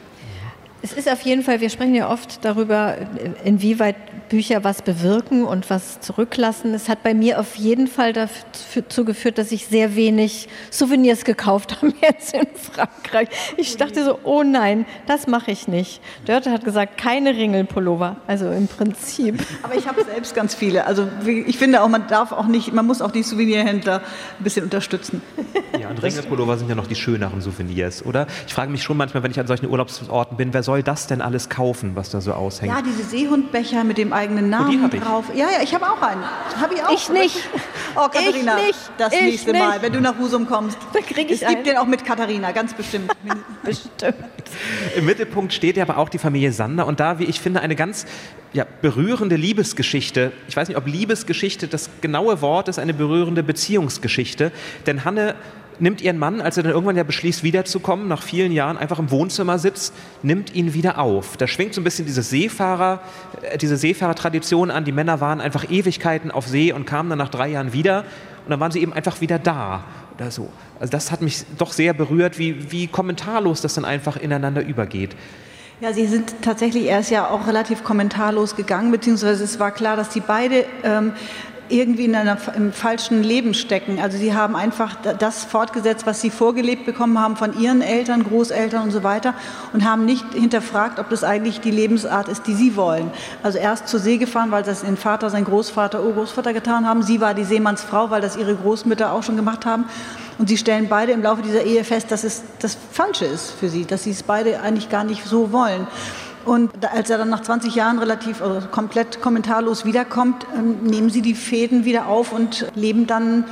Es ist auf jeden Fall, wir sprechen ja oft darüber, inwieweit Bücher was bewirken und was zurücklassen. Es hat bei mir auf jeden Fall dazu geführt, dass ich sehr wenig Souvenirs gekauft habe jetzt in Frankreich. Ich dachte so, oh nein, das mache ich nicht. Dörte hat gesagt, keine Ringelpullover, also im Prinzip. Aber ich habe selbst ganz viele. Also ich finde auch, man darf auch nicht, man muss auch die Souvenirhändler ein bisschen unterstützen. Ja, und Ringelpullover sind ja noch die schöneren Souvenirs, oder? Ich frage mich schon manchmal, wenn ich an solchen Urlaubsorten bin, wer soll das denn alles kaufen, was da so aushängt? Ja, diese Seehundbecher mit dem eigenen Namen oh, drauf. Ja, ja, ich habe auch einen. Hab ich auch. Ich nicht. Oh, Katharina, ich nicht. das ich nächste nicht. Mal, wenn du nach Husum kommst. Da krieg ich es gibt den auch mit Katharina, ganz bestimmt. bestimmt. Im Mittelpunkt steht ja aber auch die Familie Sander und da, wie ich finde, eine ganz ja, berührende Liebesgeschichte. Ich weiß nicht, ob Liebesgeschichte das genaue Wort ist, eine berührende Beziehungsgeschichte. Denn Hanne nimmt ihren Mann, als er dann irgendwann ja beschließt, wiederzukommen, nach vielen Jahren einfach im Wohnzimmer sitzt, nimmt ihn wieder auf. Da schwingt so ein bisschen diese Seefahrer, äh, diese Seefahrertradition an. Die Männer waren einfach Ewigkeiten auf See und kamen dann nach drei Jahren wieder und dann waren sie eben einfach wieder da oder so. Also das hat mich doch sehr berührt, wie, wie kommentarlos das dann einfach ineinander übergeht. Ja, sie sind tatsächlich erst ja auch relativ kommentarlos gegangen, beziehungsweise es war klar, dass die beide ähm, irgendwie in einer, im falschen Leben stecken. Also sie haben einfach das fortgesetzt, was sie vorgelebt bekommen haben von ihren Eltern, Großeltern und so weiter und haben nicht hinterfragt, ob das eigentlich die Lebensart ist, die sie wollen. Also erst zur See gefahren, weil das ihr Vater, sein Großvater, Urgroßvater getan haben. Sie war die Seemannsfrau, weil das ihre Großmütter auch schon gemacht haben. Und sie stellen beide im Laufe dieser Ehe fest, dass es das Falsche ist für sie, dass sie es beide eigentlich gar nicht so wollen. Und als er dann nach 20 Jahren relativ also komplett kommentarlos wiederkommt, ähm, nehmen sie die Fäden wieder auf und leben dann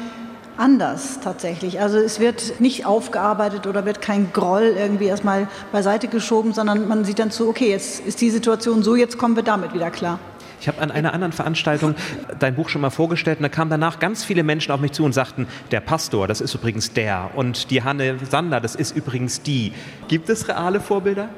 anders tatsächlich. Also es wird nicht aufgearbeitet oder wird kein Groll irgendwie erstmal beiseite geschoben, sondern man sieht dann zu, okay, jetzt ist die Situation so, jetzt kommen wir damit wieder klar. Ich habe an einer anderen Veranstaltung dein Buch schon mal vorgestellt und da kamen danach ganz viele Menschen auf mich zu und sagten, der Pastor, das ist übrigens der und die Hanne Sander, das ist übrigens die. Gibt es reale Vorbilder?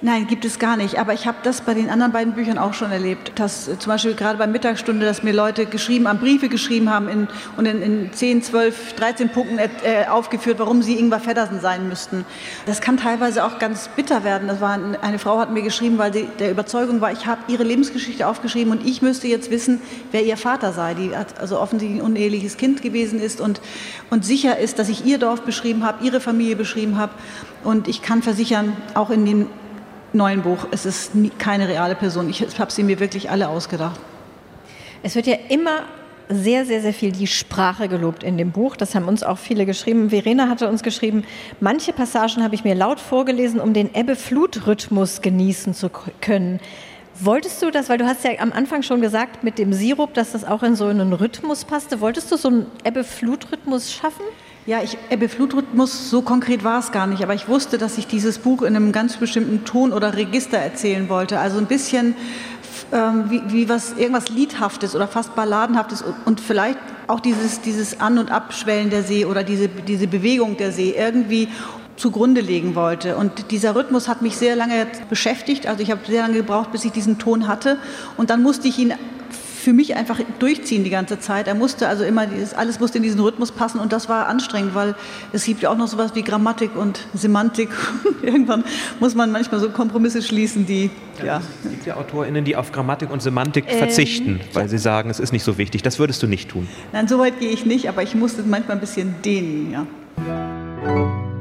Nein, gibt es gar nicht. Aber ich habe das bei den anderen beiden Büchern auch schon erlebt. Dass äh, zum Beispiel gerade bei Mittagsstunde, dass mir Leute geschrieben haben, Briefe geschrieben haben in, und in, in 10, 12, 13 Punkten äh, aufgeführt, warum sie Ingvar Feddersen sein müssten. Das kann teilweise auch ganz bitter werden. Das war eine Frau hat mir geschrieben, weil sie der Überzeugung war, ich habe ihre Lebensgeschichte aufgeschrieben und ich müsste jetzt wissen, wer ihr Vater sei. Die hat also offensichtlich ein uneheliches Kind gewesen ist und, und sicher ist, dass ich ihr Dorf beschrieben habe, ihre Familie beschrieben habe. Und ich kann versichern, auch in den neuen Buch. Es ist nie, keine reale Person. Ich habe sie mir wirklich alle ausgedacht. Es wird ja immer sehr, sehr, sehr viel die Sprache gelobt in dem Buch. Das haben uns auch viele geschrieben. Verena hatte uns geschrieben, manche Passagen habe ich mir laut vorgelesen, um den Ebbe-Flut-Rhythmus genießen zu können. Wolltest du das, weil du hast ja am Anfang schon gesagt mit dem Sirup, dass das auch in so einen Rhythmus passte. Wolltest du so einen Ebbe-Flut-Rhythmus schaffen? Ja, ich, Ebbe-Flut-Rhythmus, so konkret war es gar nicht, aber ich wusste, dass ich dieses Buch in einem ganz bestimmten Ton oder Register erzählen wollte. Also ein bisschen ähm, wie, wie was, irgendwas Liedhaftes oder fast Balladenhaftes und, und vielleicht auch dieses, dieses An- und Abschwellen der See oder diese, diese Bewegung der See irgendwie zugrunde legen wollte. Und dieser Rhythmus hat mich sehr lange beschäftigt. Also ich habe sehr lange gebraucht, bis ich diesen Ton hatte. Und dann musste ich ihn für mich einfach durchziehen die ganze Zeit. Er musste also immer, alles musste in diesen Rhythmus passen und das war anstrengend, weil es gibt ja auch noch sowas wie Grammatik und Semantik. Irgendwann muss man manchmal so Kompromisse schließen, die, ja. ja. Es gibt ja AutorInnen, die auf Grammatik und Semantik ähm, verzichten, weil ja. sie sagen, es ist nicht so wichtig. Das würdest du nicht tun. Nein, so weit gehe ich nicht, aber ich musste manchmal ein bisschen dehnen, ja.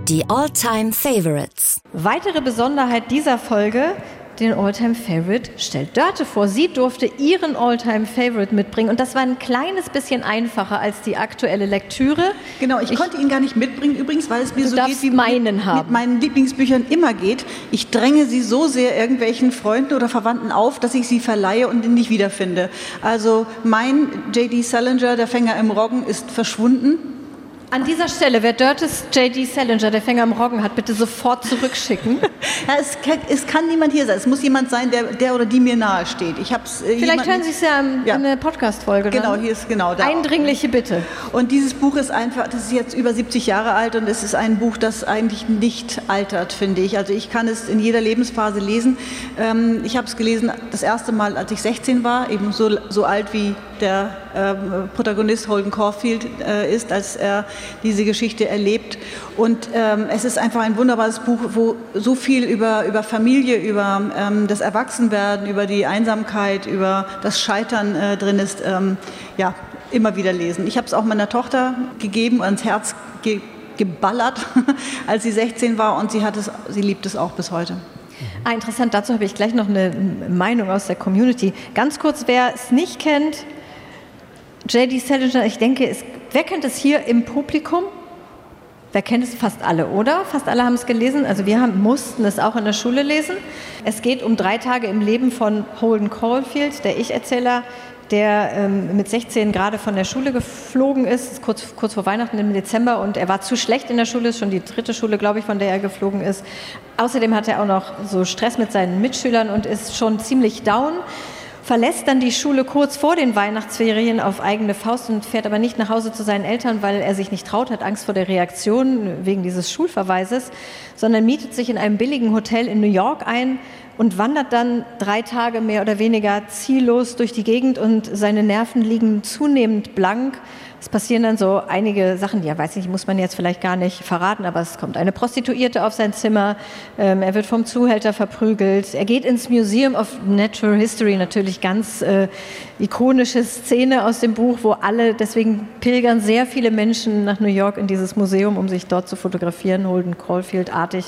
Die All-Time Favorites. Weitere Besonderheit dieser Folge den Alltime Favorite stellt Dörte vor. Sie durfte ihren Alltime Favorite mitbringen und das war ein kleines bisschen einfacher als die aktuelle Lektüre. Genau, ich, ich konnte ihn gar nicht mitbringen übrigens, weil es mir so geht, wie meinen mit, haben. mit meinen Lieblingsbüchern immer geht. Ich dränge sie so sehr irgendwelchen Freunden oder Verwandten auf, dass ich sie verleihe und nicht wiederfinde. Also mein J.D. Salinger, der Fänger im Roggen, ist verschwunden. An dieser Stelle, wer Dirtes J.D. Salinger, der Fänger im Roggen hat, bitte sofort zurückschicken. ja, es, kann, es, kann, niemand hier sein. Es muss jemand sein, der, der oder die mir nahe steht. Ich hab's, äh, Vielleicht hören Sie es ja, ja. in der Podcast-Folge. Genau, hier ist genau da. Eindringliche Bitte. Und dieses Buch ist einfach, das ist jetzt über 70 Jahre alt und es ist ein Buch, das eigentlich nicht altert, finde ich. Also ich kann es in jeder Lebensphase lesen. Ähm, ich habe es gelesen das erste Mal, als ich 16 war, eben so, so alt wie der ähm, Protagonist Holden Caulfield äh, ist, als er diese Geschichte erlebt. Und ähm, es ist einfach ein wunderbares Buch, wo so viel über, über Familie, über ähm, das Erwachsenwerden, über die Einsamkeit, über das Scheitern äh, drin ist. Ähm, ja, immer wieder lesen. Ich habe es auch meiner Tochter gegeben, ans Herz ge geballert, als sie 16 war und sie, hat es, sie liebt es auch bis heute. Ah, interessant, dazu habe ich gleich noch eine Meinung aus der Community. Ganz kurz, wer es nicht kennt, J.D. Salinger, ich denke, es, wer kennt es hier im Publikum? Wer kennt es? Fast alle, oder? Fast alle haben es gelesen. Also wir haben, mussten es auch in der Schule lesen. Es geht um drei Tage im Leben von Holden Caulfield, der Ich-Erzähler, der ähm, mit 16 gerade von der Schule geflogen ist, kurz, kurz vor Weihnachten im Dezember. Und er war zu schlecht in der Schule, ist schon die dritte Schule, glaube ich, von der er geflogen ist. Außerdem hat er auch noch so Stress mit seinen Mitschülern und ist schon ziemlich down verlässt dann die Schule kurz vor den Weihnachtsferien auf eigene Faust und fährt aber nicht nach Hause zu seinen Eltern, weil er sich nicht traut, hat Angst vor der Reaktion wegen dieses Schulverweises, sondern mietet sich in einem billigen Hotel in New York ein und wandert dann drei Tage mehr oder weniger ziellos durch die Gegend und seine Nerven liegen zunehmend blank es passieren dann so einige Sachen, ja, weiß nicht, muss man jetzt vielleicht gar nicht verraten, aber es kommt eine Prostituierte auf sein Zimmer, ähm, er wird vom Zuhälter verprügelt, er geht ins Museum of Natural History, natürlich ganz äh, ikonische Szene aus dem Buch, wo alle, deswegen pilgern sehr viele Menschen nach New York in dieses Museum, um sich dort zu fotografieren, Holden Caulfield-artig.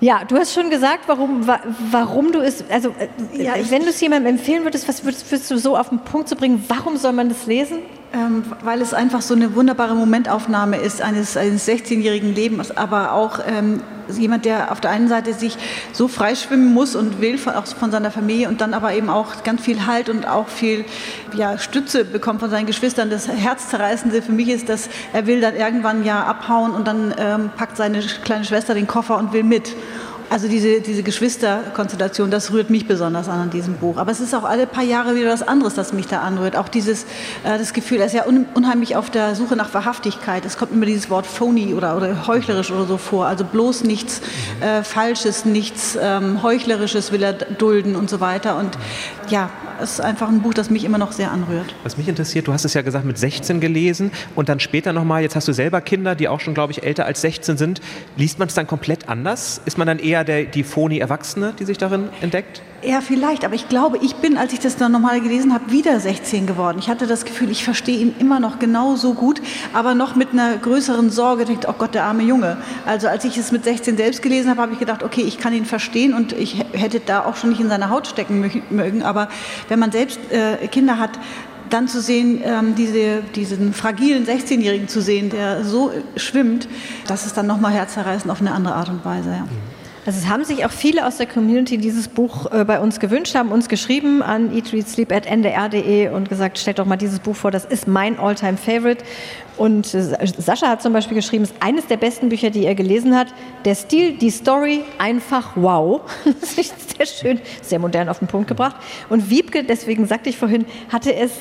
Ja, du hast schon gesagt, warum, warum du es, also äh, ja, wenn du es jemandem empfehlen würdest, was würdest, würdest, du so auf den Punkt zu bringen, warum soll man das lesen? Ähm, weil es einfach so eine wunderbare Momentaufnahme ist eines, eines 16-jährigen Lebens, aber auch ähm, jemand, der auf der einen Seite sich so freischwimmen muss und will, von, auch von seiner Familie und dann aber eben auch ganz viel Halt und auch viel ja, Stütze bekommt von seinen Geschwistern. Das Herzzerreißende für mich ist, dass er will dann irgendwann ja abhauen und dann ähm, packt seine kleine Schwester den Koffer und will mit. Also diese, diese Geschwisterkonstellation, das rührt mich besonders an an diesem Buch. Aber es ist auch alle paar Jahre wieder was anderes, das mich da anrührt. Auch dieses äh, das Gefühl, er ist ja un, unheimlich auf der Suche nach Wahrhaftigkeit. Es kommt immer dieses Wort phony oder, oder heuchlerisch oder so vor. Also bloß nichts äh, Falsches, nichts ähm, Heuchlerisches will er dulden und so weiter. Und ja, es ist einfach ein Buch, das mich immer noch sehr anrührt. Was mich interessiert, du hast es ja gesagt, mit 16 gelesen und dann später nochmal, jetzt hast du selber Kinder, die auch schon, glaube ich, älter als 16 sind. Liest man es dann komplett anders? Ist man dann eher der, die Phony-Erwachsene, die sich darin entdeckt? Ja, vielleicht, aber ich glaube, ich bin, als ich das dann nochmal gelesen habe, wieder 16 geworden. Ich hatte das Gefühl, ich verstehe ihn immer noch genauso gut, aber noch mit einer größeren Sorge, denkt, oh Gott, der arme Junge. Also als ich es mit 16 selbst gelesen habe, habe ich gedacht, okay, ich kann ihn verstehen und ich hätte da auch schon nicht in seiner Haut stecken mögen, aber wenn man selbst äh, Kinder hat, dann zu sehen, ähm, diese, diesen fragilen 16-Jährigen zu sehen, der so schwimmt, das ist dann nochmal herzerreißend auf eine andere Art und Weise. Ja. Also es haben sich auch viele aus der Community dieses Buch äh, bei uns gewünscht, haben uns geschrieben an eatreadsleep.ndr.de und gesagt, stellt doch mal dieses Buch vor, das ist mein Alltime favorite Und äh, Sascha hat zum Beispiel geschrieben, es ist eines der besten Bücher, die er gelesen hat. Der Stil, die Story, einfach wow. Sehr schön, sehr modern auf den Punkt gebracht. Und Wiebke, deswegen sagte ich vorhin, hatte es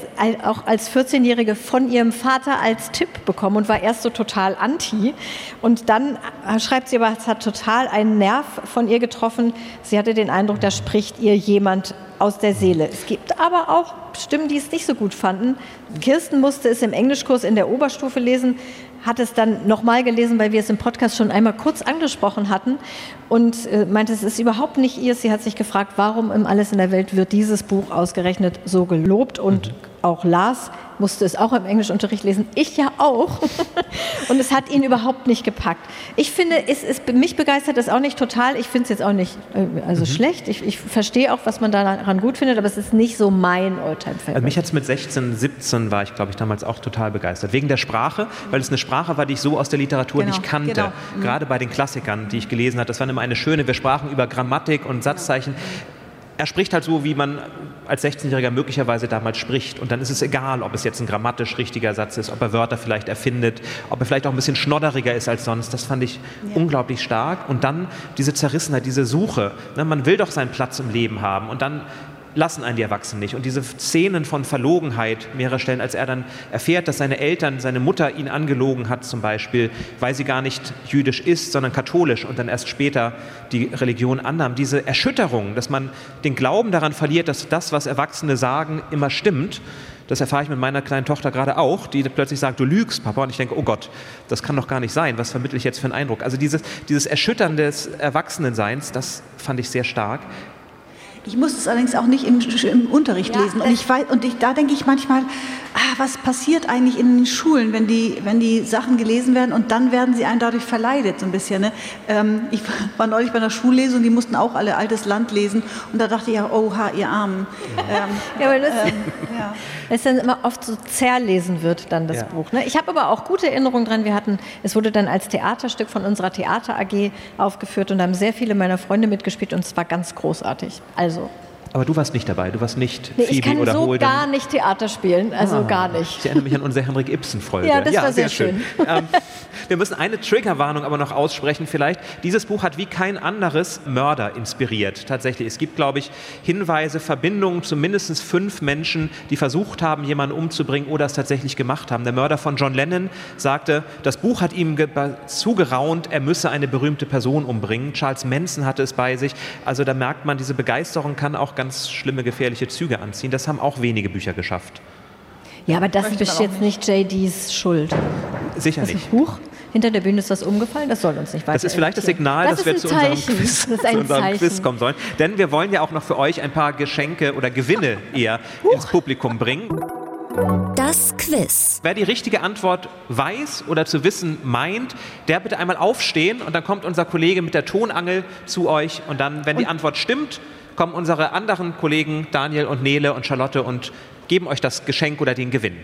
auch als 14-Jährige von ihrem Vater als Tipp bekommen und war erst so total anti. Und dann äh, schreibt sie aber, es hat total einen Nerv von ihr getroffen. Sie hatte den Eindruck, da spricht ihr jemand aus der Seele. Es gibt aber auch Stimmen, die es nicht so gut fanden. Kirsten musste es im Englischkurs in der Oberstufe lesen, hat es dann nochmal gelesen, weil wir es im Podcast schon einmal kurz angesprochen hatten und äh, meinte, es ist überhaupt nicht ihr. Sie hat sich gefragt, warum im Alles in der Welt wird dieses Buch ausgerechnet so gelobt und mhm. Auch las musste es auch im Englischunterricht lesen. Ich ja auch. Und es hat ihn überhaupt nicht gepackt. Ich finde, es ist, mich begeistert es auch nicht total. Ich finde es jetzt auch nicht äh, also mhm. schlecht. Ich, ich, verstehe auch, was man daran gut findet, aber es ist nicht so mein Alltime-Favorite. Also mich hat es mit 16, 17 war ich, glaube ich, damals auch total begeistert. Wegen der Sprache, weil es eine Sprache war, die ich so aus der Literatur genau, nicht kannte. Genau. Mhm. Gerade bei den Klassikern, die ich gelesen habe. Das war immer eine schöne, wir sprachen über Grammatik und Satzzeichen er spricht halt so, wie man als 16-Jähriger möglicherweise damals spricht. Und dann ist es egal, ob es jetzt ein grammatisch richtiger Satz ist, ob er Wörter vielleicht erfindet, ob er vielleicht auch ein bisschen schnodderiger ist als sonst. Das fand ich ja. unglaublich stark. Und dann diese Zerrissenheit, diese Suche. Ne, man will doch seinen Platz im Leben haben. Und dann lassen einen die Erwachsenen nicht. Und diese Szenen von Verlogenheit mehrerer Stellen, als er dann erfährt, dass seine Eltern, seine Mutter ihn angelogen hat zum Beispiel, weil sie gar nicht jüdisch ist, sondern katholisch und dann erst später die Religion annahm. Diese Erschütterung, dass man den Glauben daran verliert, dass das, was Erwachsene sagen, immer stimmt, das erfahre ich mit meiner kleinen Tochter gerade auch, die plötzlich sagt, du lügst, Papa. Und ich denke, oh Gott, das kann doch gar nicht sein. Was vermittle ich jetzt für einen Eindruck? Also dieses, dieses Erschüttern des Erwachsenenseins, das fand ich sehr stark. Ich muss es allerdings auch nicht im, im Unterricht ja, lesen. Und, ich weiß, und ich, da denke ich manchmal, ah, was passiert eigentlich in den Schulen, wenn die, wenn die Sachen gelesen werden und dann werden sie einem dadurch verleidet, so ein bisschen. Ne? Ähm, ich war neulich bei einer Schullesung, die mussten auch alle Altes Land lesen und da dachte ich ja, oha, ihr Armen. Ähm, ja, weil das, ähm, ja. das dann immer oft so zerlesen wird, dann das ja. Buch. Ne? Ich habe aber auch gute Erinnerungen dran. Wir hatten, es wurde dann als Theaterstück von unserer Theater AG aufgeführt und da haben sehr viele meiner Freunde mitgespielt und es war ganz großartig. Also also. Aber du warst nicht dabei, du warst nicht nee, Phoebe ich kann oder so Holden. gar nicht Theater spielen, also ah, gar nicht. Ich erinnere mich an unsere Henrik Ibsen-Folge. Ja, das ja, war sehr, sehr schön. schön. ähm, wir müssen eine Triggerwarnung aber noch aussprechen vielleicht. Dieses Buch hat wie kein anderes Mörder inspiriert, tatsächlich. Es gibt, glaube ich, Hinweise, Verbindungen zu mindestens fünf Menschen, die versucht haben, jemanden umzubringen oder es tatsächlich gemacht haben. Der Mörder von John Lennon sagte, das Buch hat ihm zugeraunt, er müsse eine berühmte Person umbringen. Charles Manson hatte es bei sich. Also da merkt man, diese Begeisterung kann auch ganz ganz schlimme, gefährliche Züge anziehen. Das haben auch wenige Bücher geschafft. Ja, aber das ist jetzt nicht JDs Schuld. Sicher das nicht. Buch. Hinter der Bühne ist was umgefallen, das soll uns nicht weiter. Das ist vielleicht das Signal, das dass wir zu unserem, Quiz, zu unserem Quiz, kommen sollen. Denn wir wollen ja auch noch für euch ein paar Geschenke oder Gewinne eher ins Publikum bringen. Das Quiz. Wer die richtige Antwort weiß oder zu wissen meint, der bitte einmal aufstehen und dann kommt unser Kollege mit der Tonangel zu euch und dann, wenn die Antwort stimmt, kommen unsere anderen Kollegen Daniel und Nele und Charlotte und geben euch das Geschenk oder den Gewinn.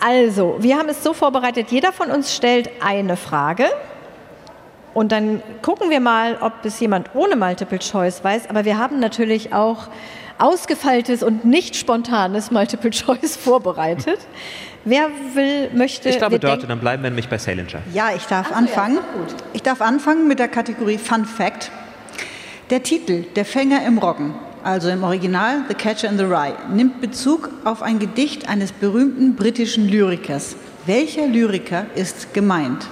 Also, wir haben es so vorbereitet, jeder von uns stellt eine Frage. Und dann gucken wir mal, ob es jemand ohne Multiple Choice weiß. Aber wir haben natürlich auch ausgefeiltes und nicht spontanes Multiple Choice vorbereitet. Wer will, möchte. Ich glaube, dort, dann bleiben wir nämlich bei Salinger. Ja, ich darf Ach, anfangen. Ja, ich darf anfangen mit der Kategorie Fun Fact. Der Titel Der Fänger im Roggen, also im Original The Catcher in the Rye, nimmt Bezug auf ein Gedicht eines berühmten britischen Lyrikers. Welcher Lyriker ist gemeint?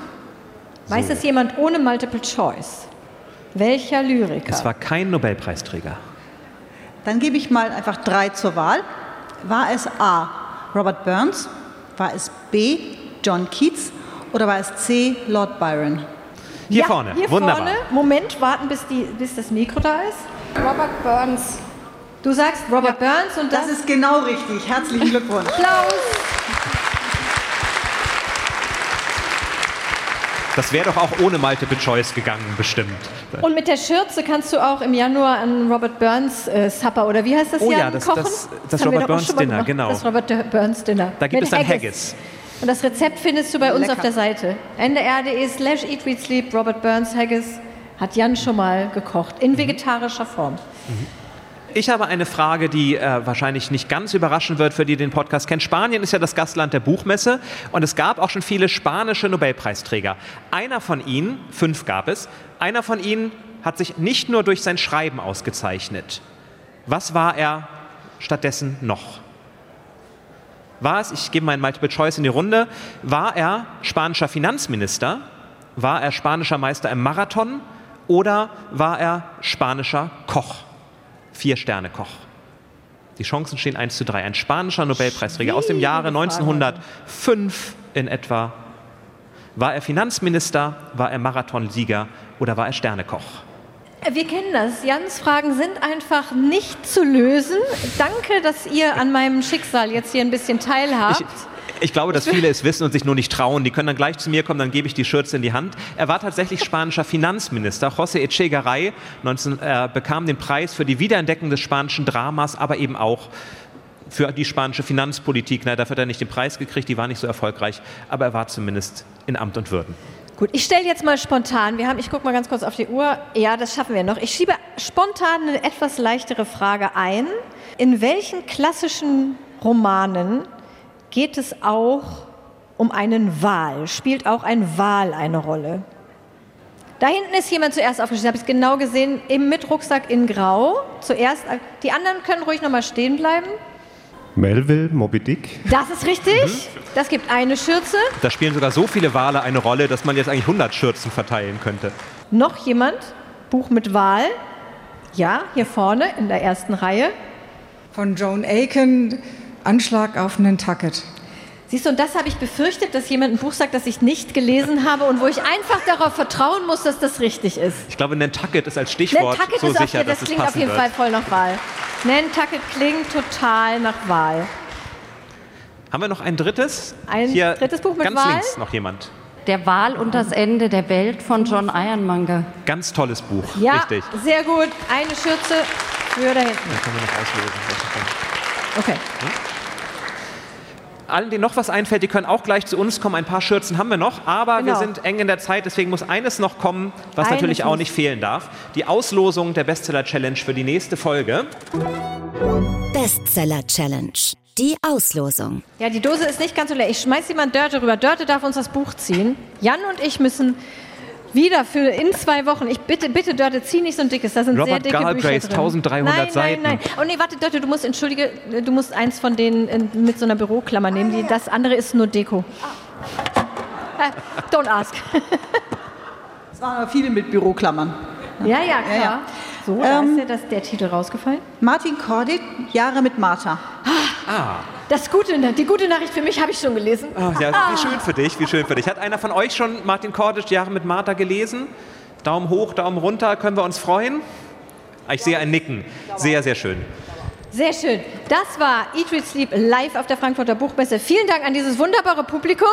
Weiß es jemand ohne Multiple Choice? Welcher Lyriker? Es war kein Nobelpreisträger. Dann gebe ich mal einfach drei zur Wahl. War es A. Robert Burns? War es B. John Keats? Oder war es C. Lord Byron? Hier ja, vorne, hier wunderbar. Vorne. Moment, warten, bis, die, bis das Mikro da ist. Robert Burns. Du sagst Robert ja, Burns und das, das ist genau richtig. Herzlichen Glückwunsch. Applaus. Das wäre doch auch ohne Multiple Choice gegangen, bestimmt. Und mit der Schürze kannst du auch im Januar ein Robert Burns äh, Supper oder wie heißt das Oh Jan, ja, das- kochen? das- das wir Robert Burns Dinner, genau. Das Robert Burns Dinner. Da gibt Mit es dann Haggis. Und das Rezept findest du bei uns Lecker. auf der Seite. ndr.de slash eat, read, sleep, Robert Burns Haggis. Hat Jan schon mal gekocht. Mhm. In vegetarischer Form. Ich habe eine Frage, die äh, wahrscheinlich nicht ganz überraschen wird für die, die den Podcast kennen. Spanien ist ja das Gastland der Buchmesse und es gab auch schon viele spanische Nobelpreisträger. Einer von ihnen, fünf gab es, einer von ihnen hat sich nicht nur durch sein Schreiben ausgezeichnet. Was war er stattdessen noch? War es, ich gebe meinen Multiple Choice in die Runde, war er spanischer Finanzminister, war er spanischer Meister im Marathon oder war er spanischer Koch? Vier-Sterne-Koch. Die Chancen stehen 1 zu 3. Ein spanischer Nobelpreisträger aus dem Jahre Schwierige Frage. 1905 in etwa. War er Finanzminister, war er Marathonsieger oder war er Sternekoch? Wir kennen das. Jans Fragen sind einfach nicht zu lösen. Danke, dass ihr an meinem Schicksal jetzt hier ein bisschen teilhabt. Ich, ich glaube, dass viele es wissen und sich nur nicht trauen. Die können dann gleich zu mir kommen, dann gebe ich die Schürze in die Hand. Er war tatsächlich spanischer Finanzminister. José Echegaray 19, äh, bekam den Preis für die Wiederentdeckung des spanischen Dramas, aber eben auch für die spanische Finanzpolitik. Na, dafür hat er nicht den Preis gekriegt, die war nicht so erfolgreich, aber er war zumindest in Amt und Würden. Gut, ich stelle jetzt mal spontan, wir haben, ich gucke mal ganz kurz auf die Uhr. Ja, das schaffen wir noch. Ich schiebe spontan eine etwas leichtere Frage ein. In welchen klassischen Romanen geht es auch um einen Wal? Spielt auch ein Wal eine Rolle? Da hinten ist jemand zuerst aufgestellt, habe ich genau gesehen, eben mit Rucksack in Grau. Zuerst, die anderen können ruhig noch mal stehen bleiben. Melville, Moby Dick. Das ist richtig. Das gibt eine Schürze. Da spielen sogar so viele Wale eine Rolle, dass man jetzt eigentlich 100 Schürzen verteilen könnte. Noch jemand? Buch mit Wahl? Ja, hier vorne in der ersten Reihe. Von Joan Aiken, Anschlag auf Nantucket. Siehst du, und das habe ich befürchtet, dass jemand ein Buch sagt, das ich nicht gelesen habe und wo ich einfach darauf vertrauen muss, dass das richtig ist. Ich glaube, Nantucket ist als Stichwort Nantucket so ist auf, sicher, das dass es klingt auf jeden wird. Fall voll nach Wahl. Nantucket klingt total nach Wahl. Haben wir noch ein drittes? Ein Hier drittes Buch mit ganz Wahl? links noch jemand. Der Wahl und das Ende der Welt von John Ironmonger. Ganz tolles Buch. Ja, Richtig. sehr gut. Eine Schürze für da hinten. Dann können wir noch auslösen. welche kommt. Allen, denen noch was einfällt, die können auch gleich zu uns kommen. Ein paar Schürzen haben wir noch, aber wir Genau. sind eng in der Zeit, deswegen muss eines noch kommen, was Eines natürlich auch nicht fehlen darf. Die Auslosung der Bestseller-Challenge für die nächste Folge. Bestseller Challenge. Die Auslosung. Ja, die Dose ist nicht ganz so leer. Ich schmeiß jemand Dörte rüber. Dörte darf uns das Buch ziehen. Jan und ich müssen wieder für in zwei Wochen. Ich bitte, bitte Dörte, zieh nicht so ein dickes. Da sind sehr Robert dicke Galbraith, Bücher drin. 1300 nein, Seiten. Nein, nein, Oh nee, warte, Dörte, du musst, entschuldige, du musst eins von denen mit so einer Büroklammer nehmen. Die, das andere ist nur Deko. Äh, don't ask. Es waren aber viele mit Büroklammern. ja, ja, klar. ja. So, da Ähm, ist ja das, der Titel rausgefallen. Martin Cordic, Jahre mit Martha. Das gute, die gute Nachricht für mich habe ich schon gelesen. Ah, ja, wie schön für dich, wie schön für dich. Hat einer von euch schon Martin Kordisch, Jahre mit Martha, gelesen? Daumen hoch, Daumen runter, können wir uns freuen? Ah, Ich sehe ein Nicken. Sehr, sehr schön. Sehr schön. Das war Eat, Read, Sleep live auf der Frankfurter Buchmesse. Vielen Dank an dieses wunderbare Publikum.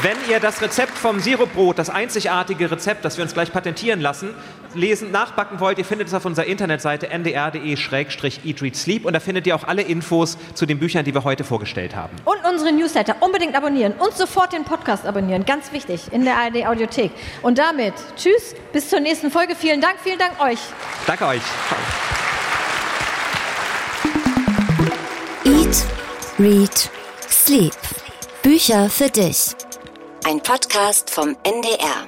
Wenn ihr das Rezept vom Sirupbrot, das einzigartige Rezept, das wir uns gleich patentieren lassen, lesen, nachbacken wollt, ihr findet es auf unserer Internetseite ndr.de-eatreadsleep und da findet ihr auch alle Infos zu den Büchern, die wir heute vorgestellt haben. Und unsere Newsletter unbedingt abonnieren und sofort den Podcast abonnieren. Ganz wichtig in der ARD Audiothek. Und damit tschüss, bis zur nächsten Folge. Vielen Dank, vielen Dank euch. Danke euch. Eat, Read, Sleep. Bücher für dich. Ein Podcast vom NDR.